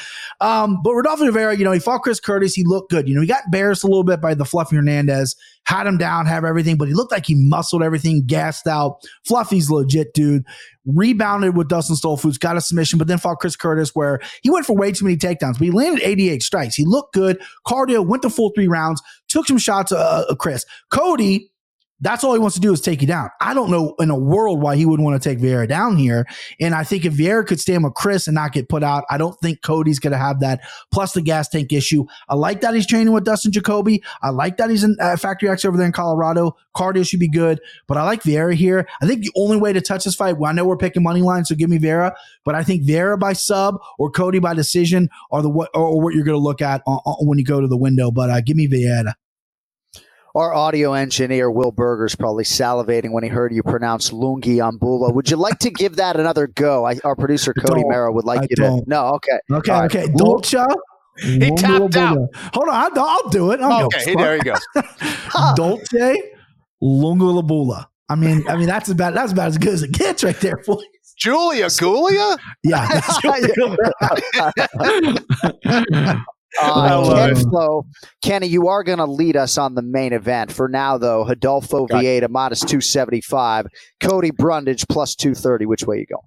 Speaker 11: Um, but Rodolfo Rivera, you know, he fought Chris Curtis. He looked good. You know, he got embarrassed a little bit by the Fluffy Hernandez, had him down, have everything, but he looked like he muscled everything, gassed out. Fluffy's legit, dude. Rebounded with Dustin Stoltzfus, got a submission, but then fought Chris Curtis where he went for way too many takedowns, but he landed 88 strikes. He looked good. Cardio went the full three rounds, took some shots, uh, uh Chris. Cody, that's all he wants to do is take you down. I don't know in a world why he would want to take Vieira down here. And I think if Vieira could stand with Chris and not get put out, I don't think Cody's going to have that. Plus the gas tank issue. I like that he's training with Dustin Jacoby. I like that he's in uh, Factory X over there in Colorado. Cardio should be good, but I like Vieira here. I think the only way to touch this fight, well, I know we're picking money line, so give me Vieira, but I think Vieira by sub or Cody by decision are the what or what you're going to look at on, on, when you go to the window. But uh, give me Vieira.
Speaker 8: Our audio engineer, Will Berger, is probably salivating when he heard you pronounce Lungi Ambula. Would you like to give that another go? I, our producer, Cody
Speaker 11: don't.
Speaker 8: Mero, would like
Speaker 11: I
Speaker 8: you
Speaker 11: don't.
Speaker 8: to. No, okay.
Speaker 11: Okay,
Speaker 8: All right.
Speaker 11: okay. Dolce.
Speaker 9: He tapped out.
Speaker 11: Hold on, I'll, I'll do it. I'll
Speaker 9: Okay,
Speaker 11: go.
Speaker 9: there he goes.
Speaker 11: Dolce Lungulabula. I mean, I mean that's about that's about as good as it gets right there, boys.
Speaker 9: Julia Gulia?
Speaker 11: Yeah. that's
Speaker 8: Uh,
Speaker 11: love
Speaker 8: Ken. Flo, Kenny, you are going to lead us on the main event. For now, though, Adolfo Vieira minus 275, Cody Brundage plus 230. Which way you go?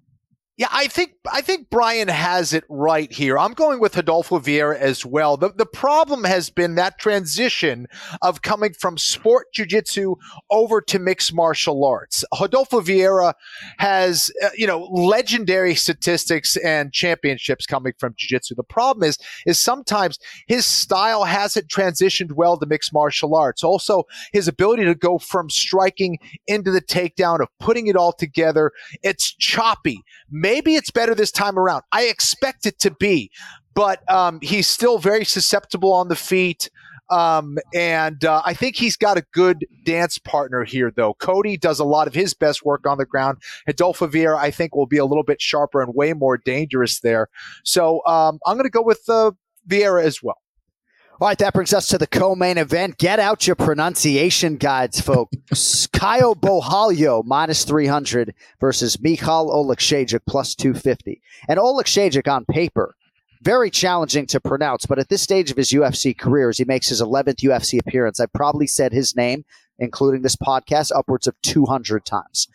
Speaker 9: Yeah, I think I think Brian has it right here. I'm going with Adolfo Vieira as well. The the problem has been that transition of coming from sport jiu-jitsu over to mixed martial arts. Adolfo Vieira has uh, you know legendary statistics and championships coming from jiu-jitsu. The problem is is sometimes his style hasn't transitioned well to mixed martial arts. Also, his ability to go from striking into the takedown of putting it all together, it's choppy. Maybe it's better this time around. I expect it to be, but um, he's still very susceptible on the feet. Um, and uh, I think he's got a good dance partner here, though. Cody does a lot of his best work on the ground. Adolfo Vieira, I think, will be a little bit sharper and way more dangerous there. So um, I'm going to go with uh, Vieira as well.
Speaker 8: All right, that brings us to the co-main event. Get out your pronunciation guides, folks. Caio Borralho minus 300 versus Michal Oleksiejczuk plus 250. And Oleksiejczuk on paper, very challenging to pronounce, but at this stage of his UFC career, as he makes his 11th UFC appearance, I've probably said his name, including this podcast, upwards of 200 times.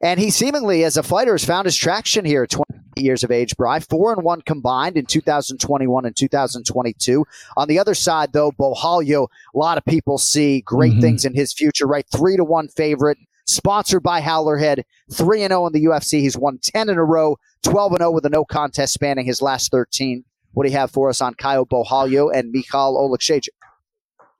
Speaker 8: And he seemingly, as a fighter, has found his traction here at 20 years of age, Bry. Four and one combined in 2021 and 2022. On the other side, though, Borralho, a lot of people see great
Speaker 11: Mhm.
Speaker 8: things in his future, right? Three to one favorite, sponsored by Howlerhead, 3 and 0 in the UFC. He's won 10 in a row, 12 and 0 with a no contest spanning his last 13. What do you have for us on Caio Borralho and Michal Oleksiejczuk?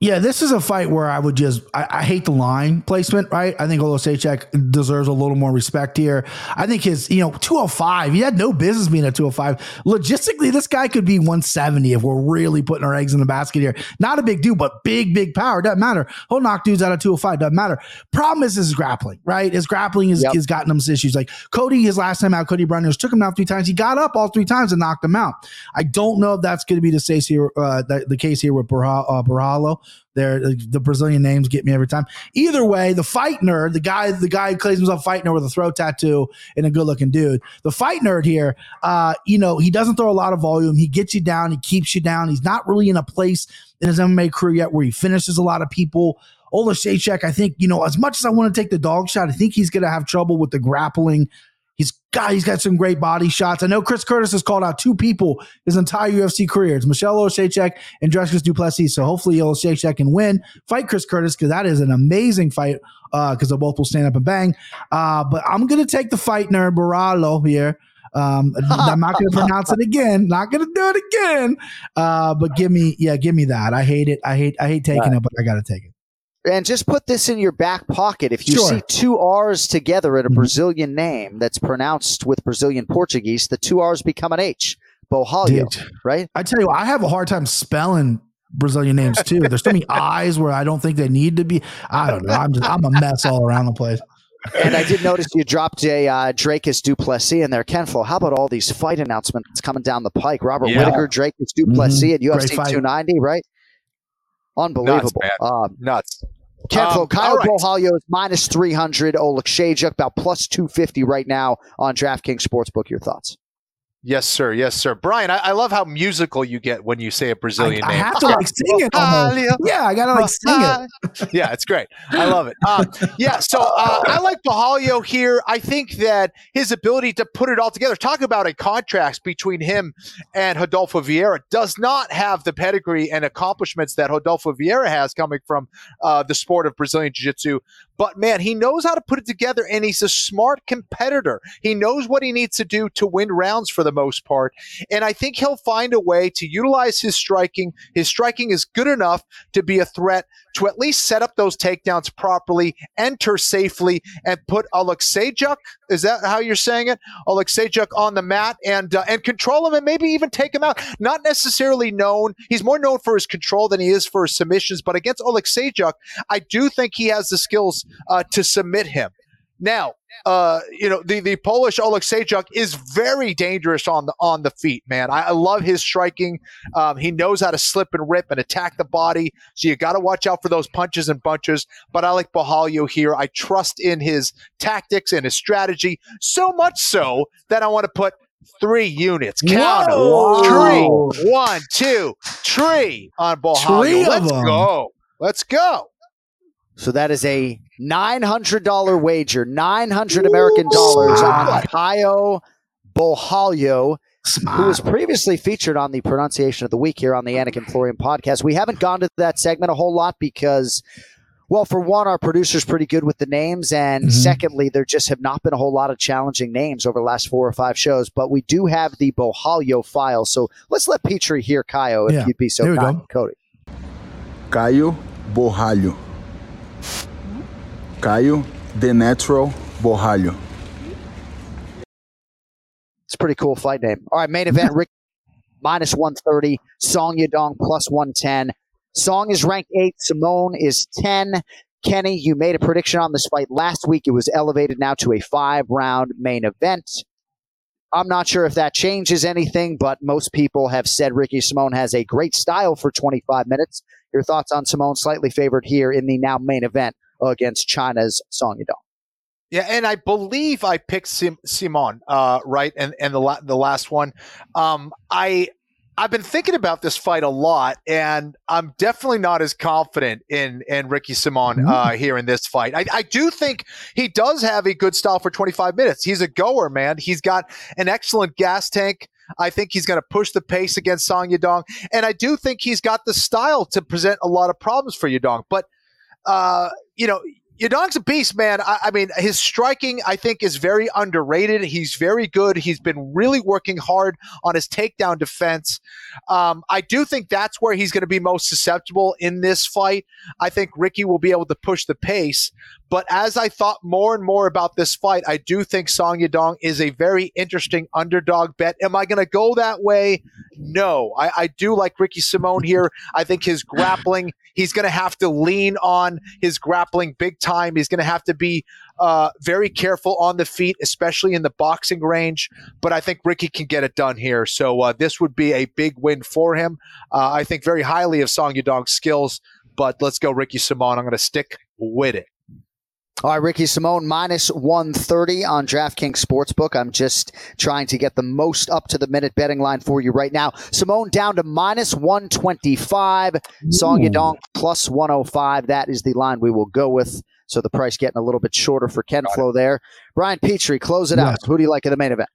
Speaker 11: Yeah, this is a fight where I would just I, I hate the line placement, right? I think Olosechek deserves a little more respect here. I think his, you know, 205, he had no business being at 205. Logistically, this guy could be 170 if we're really putting our eggs in the basket here. Not a big dude, but big, big power. Doesn't matter. He'll knock dudes out of 205. Doesn't matter. Problem is his grappling, right? His grappling has,
Speaker 8: Yep.
Speaker 11: has gotten him some issues. Like Cody, his last time out, Cody Brundage took him out three times. He got up all three times and knocked him out. I don't know if that's going to be the case here, uh, the, the case here with Barra, uh. There, the Brazilian names get me every time. Either way, the fight nerd, the guy, the guy who claims himself fight nerd with a throat tattoo and a good looking dude. The fight nerd here, uh, you know, he doesn't throw a lot of volume. He gets you down. He keeps you down. He's not really in a place in his MMA career yet where he finishes a lot of people. Ola Shachek, I think, you know, as much as I want to take the dog shot, I think he's going to have trouble with the grappling. He's got he's got some great body shots. I know Chris Curtis has called out two people his entire UFC career. It's Michelle Oshachek and Dricus Du Plessis. So hopefully Oshachek can win, fight Chris Curtis because that is an amazing fight because they both will stand up and bang. Uh, but I'm gonna take the fight nerd Baralo here. Um, I'm not going to pronounce it again. Not going to do it again. Uh, but give me, yeah, give me that. I hate it. I hate, I hate taking it, but I got to take it.
Speaker 8: And just put this in your back pocket. If you
Speaker 11: Sure.
Speaker 8: see two R's together in a
Speaker 11: Mhm.
Speaker 8: Brazilian name that's pronounced with Brazilian Portuguese, the two R's become an H. Borralho,
Speaker 11: Dude.
Speaker 8: right?
Speaker 11: I tell you, I have a hard time spelling Brazilian names too. There's so many I's where I don't think they need to be. I don't know. I'm just I'm a mess all around the place.
Speaker 8: And I did notice you dropped a uh, Dricus Du Plessis in there. Ken Flo, how about all these fight announcements coming down the pike? Robert
Speaker 9: Yeah.
Speaker 8: Whitaker, Dricus Du Plessis at
Speaker 11: Great
Speaker 8: UFC
Speaker 11: fight.
Speaker 8: 290, right? Unbelievable.
Speaker 9: man.
Speaker 8: Um,
Speaker 9: Nuts.
Speaker 8: Ken Flo,
Speaker 9: Um, Caio right.
Speaker 8: Borralho is minus 300. Oleg Shajak about plus 250 right now on DraftKings Sportsbook. Your thoughts?
Speaker 9: Yes, sir. Yes, sir. Brian, I, I love how musical you get when you say a Brazilian
Speaker 11: I
Speaker 9: name.
Speaker 11: I have to like sing it. almost. Yeah, I gotta like sing it.
Speaker 9: yeah, it's great. I love it. Um, yeah, so uh, I like Borralho here. I think that his ability to put it all together, talk about a contrast between him and Rodolfo Vieira, does not have the pedigree and accomplishments that Rodolfo Vieira has coming from uh, the sport of Brazilian Jiu Jitsu. But man, he knows how to put it together and he's a smart competitor. He knows what he needs to do to win rounds for the most part. And I think he'll find a way to utilize his striking. His striking is good enough to be a threat to at least set up those takedowns properly, enter safely, and put Alexejuk, is that how you're saying it? Alexejuk on the mat and uh, and control him and maybe even take him out. Not necessarily known. He's more known for his control than he is for his submissions, but against Alexejuk, I do think he has the skills uh, to submit him. Now, uh, you know, the, the Polish Oleksiejczuk is very dangerous on the on the feet, man. I, I love his striking. Um, he knows how to slip and rip and attack the body. So you got to watch out for those punches and bunches. But I like Borralho here. I trust in his tactics and his strategy so much so that I want to put three units. Count.
Speaker 11: Whoa.
Speaker 9: Tree. One, two, on Borralho.
Speaker 11: Three
Speaker 9: Let's go. Let's go.
Speaker 8: So that is a $900 wager, 900 American dollars on Caio Borralho, who was previously featured on the pronunciation of the week here on the Anik and Florian podcast. We haven't gone to that segment a whole lot because, well, for one, our producer's pretty good with the names, and
Speaker 11: Mhm.
Speaker 8: secondly, there just have not been a whole lot of challenging names over the last four or five shows. But we do have the Borralho file, so let's let Petrie hear Caio if
Speaker 11: Yeah.
Speaker 8: you'd be so kind,
Speaker 11: go.
Speaker 8: Cody.
Speaker 12: Caio Borralho. Caio The Natural Borralho.
Speaker 8: It's a pretty cool fight name. All right, main event Rick minus 130, Song Yadong plus 110. Song is ranked 8, Simone is 10. Kenny, you made a prediction on this fight last week. It was elevated now to a five round main event. I'm not sure if that changes anything, but most people have said Ricky Simone has a great style for 25 minutes. Your thoughts on Simone slightly favored here in the now main event against China's Song Yadong?
Speaker 9: Yeah, and I believe I picked Sim- Simon, uh, right, and and the la- the last one. Um, I I've been thinking about this fight a lot, and I'm definitely not as confident in in Ricky Simon uh, here in this fight. I, I do think he does have a good style for 25 minutes. He's a goer, man. He's got an excellent gas tank. I think he's going to push the pace against Song Yadong, and I do think he's got the style to present a lot of problems for Yadong. But uh, you know, Yadong's a beast, man. I, I mean, his striking, I think, is very underrated. He's very good. He's been really working hard on his takedown defense. Um, I do think that's where he's going to be most susceptible in this fight. I think Ricky will be able to push the pace. But as I thought more and more about this fight, I do think Song Yadong is a very interesting underdog bet. Am I going to go that way? No. I, I do like Ricky Simone here. I think his grappling, he's going to have to lean on his grappling big time. He's going to have to be uh, very careful on the feet, especially in the boxing range. But I think Ricky can get it done here. So uh, this would be a big win for him. Uh, I think very highly of Song Yadong's skills. But let's go, Ricky Simone. I'm going to stick with it.
Speaker 8: All right, Ricky Simone minus 130 on DraftKings Sportsbook. I'm just trying to get the most up to the minute betting line for you right now. Simone down to minus 125. Song Yadong plus 105. That is the line we will go with. So the price getting a little bit shorter for Ken Flo there. Brian Petrie, close it out. Who do you like in the main event?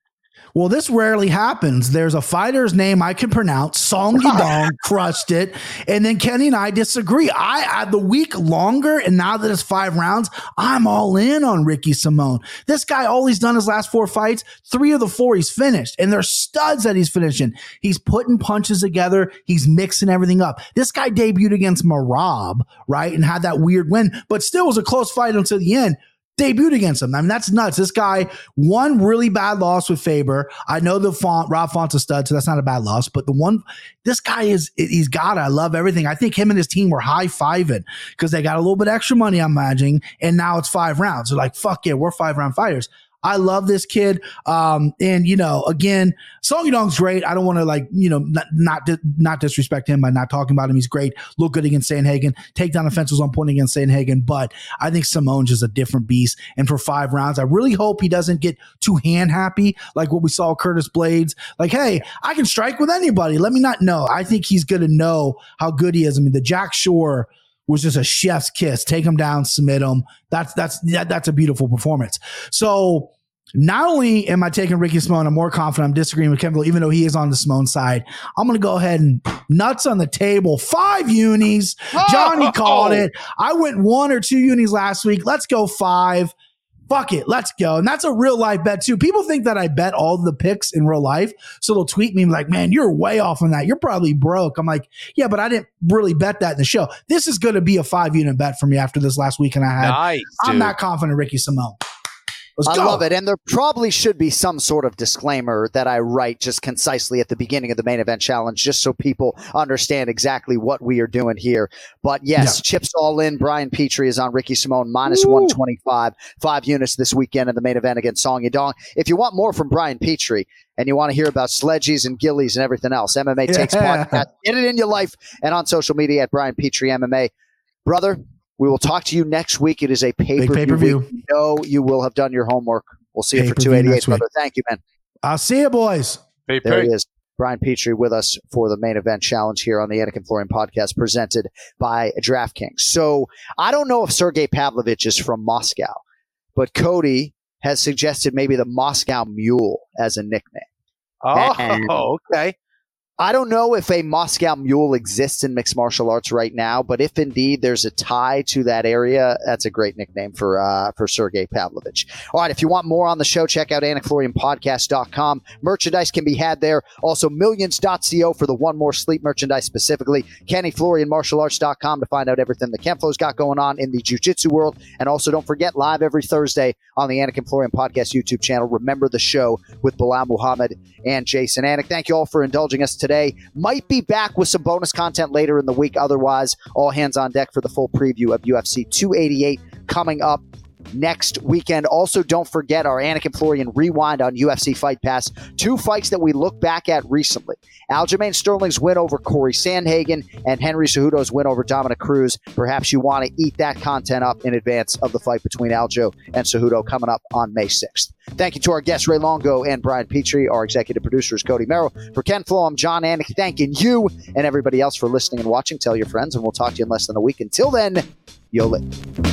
Speaker 11: Well, this rarely happens. There's a fighter's name I can pronounce. Song Yadong crushed it, and then Kenny and I disagree. I, I the week longer, and now that it's five rounds, I'm all in on Ricky Simone. This guy, all he's done his last four fights, three of the four he's finished, and they're studs that he's finishing. He's putting punches together. He's mixing everything up. This guy debuted against Merab, right, and had that weird win, but still was a close fight until the end debuted against him. I mean, that's nuts. This guy one really bad loss with Faber. I know the font Rob Font's a stud, so that's not a bad loss. But the one, this guy is he's got. It. I love everything. I think him and his team were high fiving because they got a little bit extra money. I'm imagining, and now it's five rounds. They're like, fuck yeah, we're five round fighters. I love this kid. Um, and you know, again, Song Yadong's great. I don't want to like, you know, not not, not disrespect him by not talking about him. He's great. Look good against Sandhagen. Take down offenses on point against Sandhagen. But I think Simone's just a different beast. And for five rounds, I really hope he doesn't get too hand happy like what we saw Curtis Blaydes. Like, hey, I can strike with anybody. Let me not know. I think he's going to know how good he is. I mean, the Jack Shore was just a chef's kiss. Take him down, submit him. That's that's that, that's a beautiful performance. So not only am I taking Ricky Simone, I'm more confident. I'm disagreeing with Kevin, even though he is on the Simone side. I'm going to go ahead and nuts on the table. Five unis. Johnny called oh. it. I went one or two unis last week. Let's go five. Fuck it. Let's go. And that's a real life bet too. People think that I bet all the picks in real life. So they'll tweet me like, man, you're way off on that. You're probably broke. I'm like, yeah, but I didn't really bet that in the show. This is going to be a five unit bet for me after this last weekend I had.
Speaker 9: Nice,
Speaker 11: I'm not confident Ricky Simone. Let's
Speaker 8: I
Speaker 11: go.
Speaker 8: love it. And there probably should be some sort of disclaimer that I write just concisely at the beginning of the main event challenge, just so people understand exactly what we are doing here. But yes, chips all in. Brian Petrie is on Ricky Simone minus 125, five units this weekend in the main event against Song Yadong. If you want more from Brian Petrie, and you want to hear about sledgies and gillies and everything else, MMA takes
Speaker 11: Yeah.
Speaker 8: podcast. Get it in your life and on social media at Brian Petrie MMA. Brother, we will talk to you next week. It is a pay per
Speaker 11: pay-per-view.
Speaker 8: view. No, you will have done your homework. We'll see you for
Speaker 11: Pay-per-view
Speaker 8: 288,
Speaker 11: next week.
Speaker 8: brother. Thank you, man.
Speaker 11: I'll see you, boys.
Speaker 9: Hey,
Speaker 8: There
Speaker 9: Pete.
Speaker 8: he is. Brian Petrie with us for the main event challenge here on the Anik and Florian podcast presented by DraftKings. So I don't know if Sergei Pavlovich is from Moscow, but Cody has suggested maybe the Moscow Mule as a nickname. Oh, and-
Speaker 9: Oh, okay.
Speaker 8: I don't know if a Moscow Mule exists in mixed martial arts right now, but if indeed there's a tie to that area, that's a great nickname for uh, for Sergei Pavlovich. All right, if you want more on the show, check out AnikFlorianPodcast.com. Merchandise can be had there. Also, Millions.co for the One More Sleep merchandise specifically. KennyFlorianMartialArts.com to find out everything the Ken Flo's got going on in the Jiu-Jitsu world. And also, don't forget, live every Thursday on the Anik and Florian Podcast YouTube channel. Remember the show with Belal Muhammad and Jason Anik. Thank you all for indulging us today. Might be back with some bonus content later in the week. Otherwise, all hands on deck for the full preview of UFC 288 coming up next weekend. Also, don't forget our Anik and Florian rewind on UFC Fight Pass. Two fights that we look back at recently. Aljamain Sterling's win over Corey Sandhagen and Henry Cejudo's win over Dominick Cruz. Perhaps you want to eat that content up in advance of the fight between Aljo and Cejudo coming up on May 6th. Thank you to our guests, Ray Longo and Brian Petrie. Our executive producer is Cody Merrill. For Ken Flo, I'm Jon Anik. Thanking you and everybody else for listening and watching. Tell your friends, and we'll talk to you in less than a week. Until then, yo lit.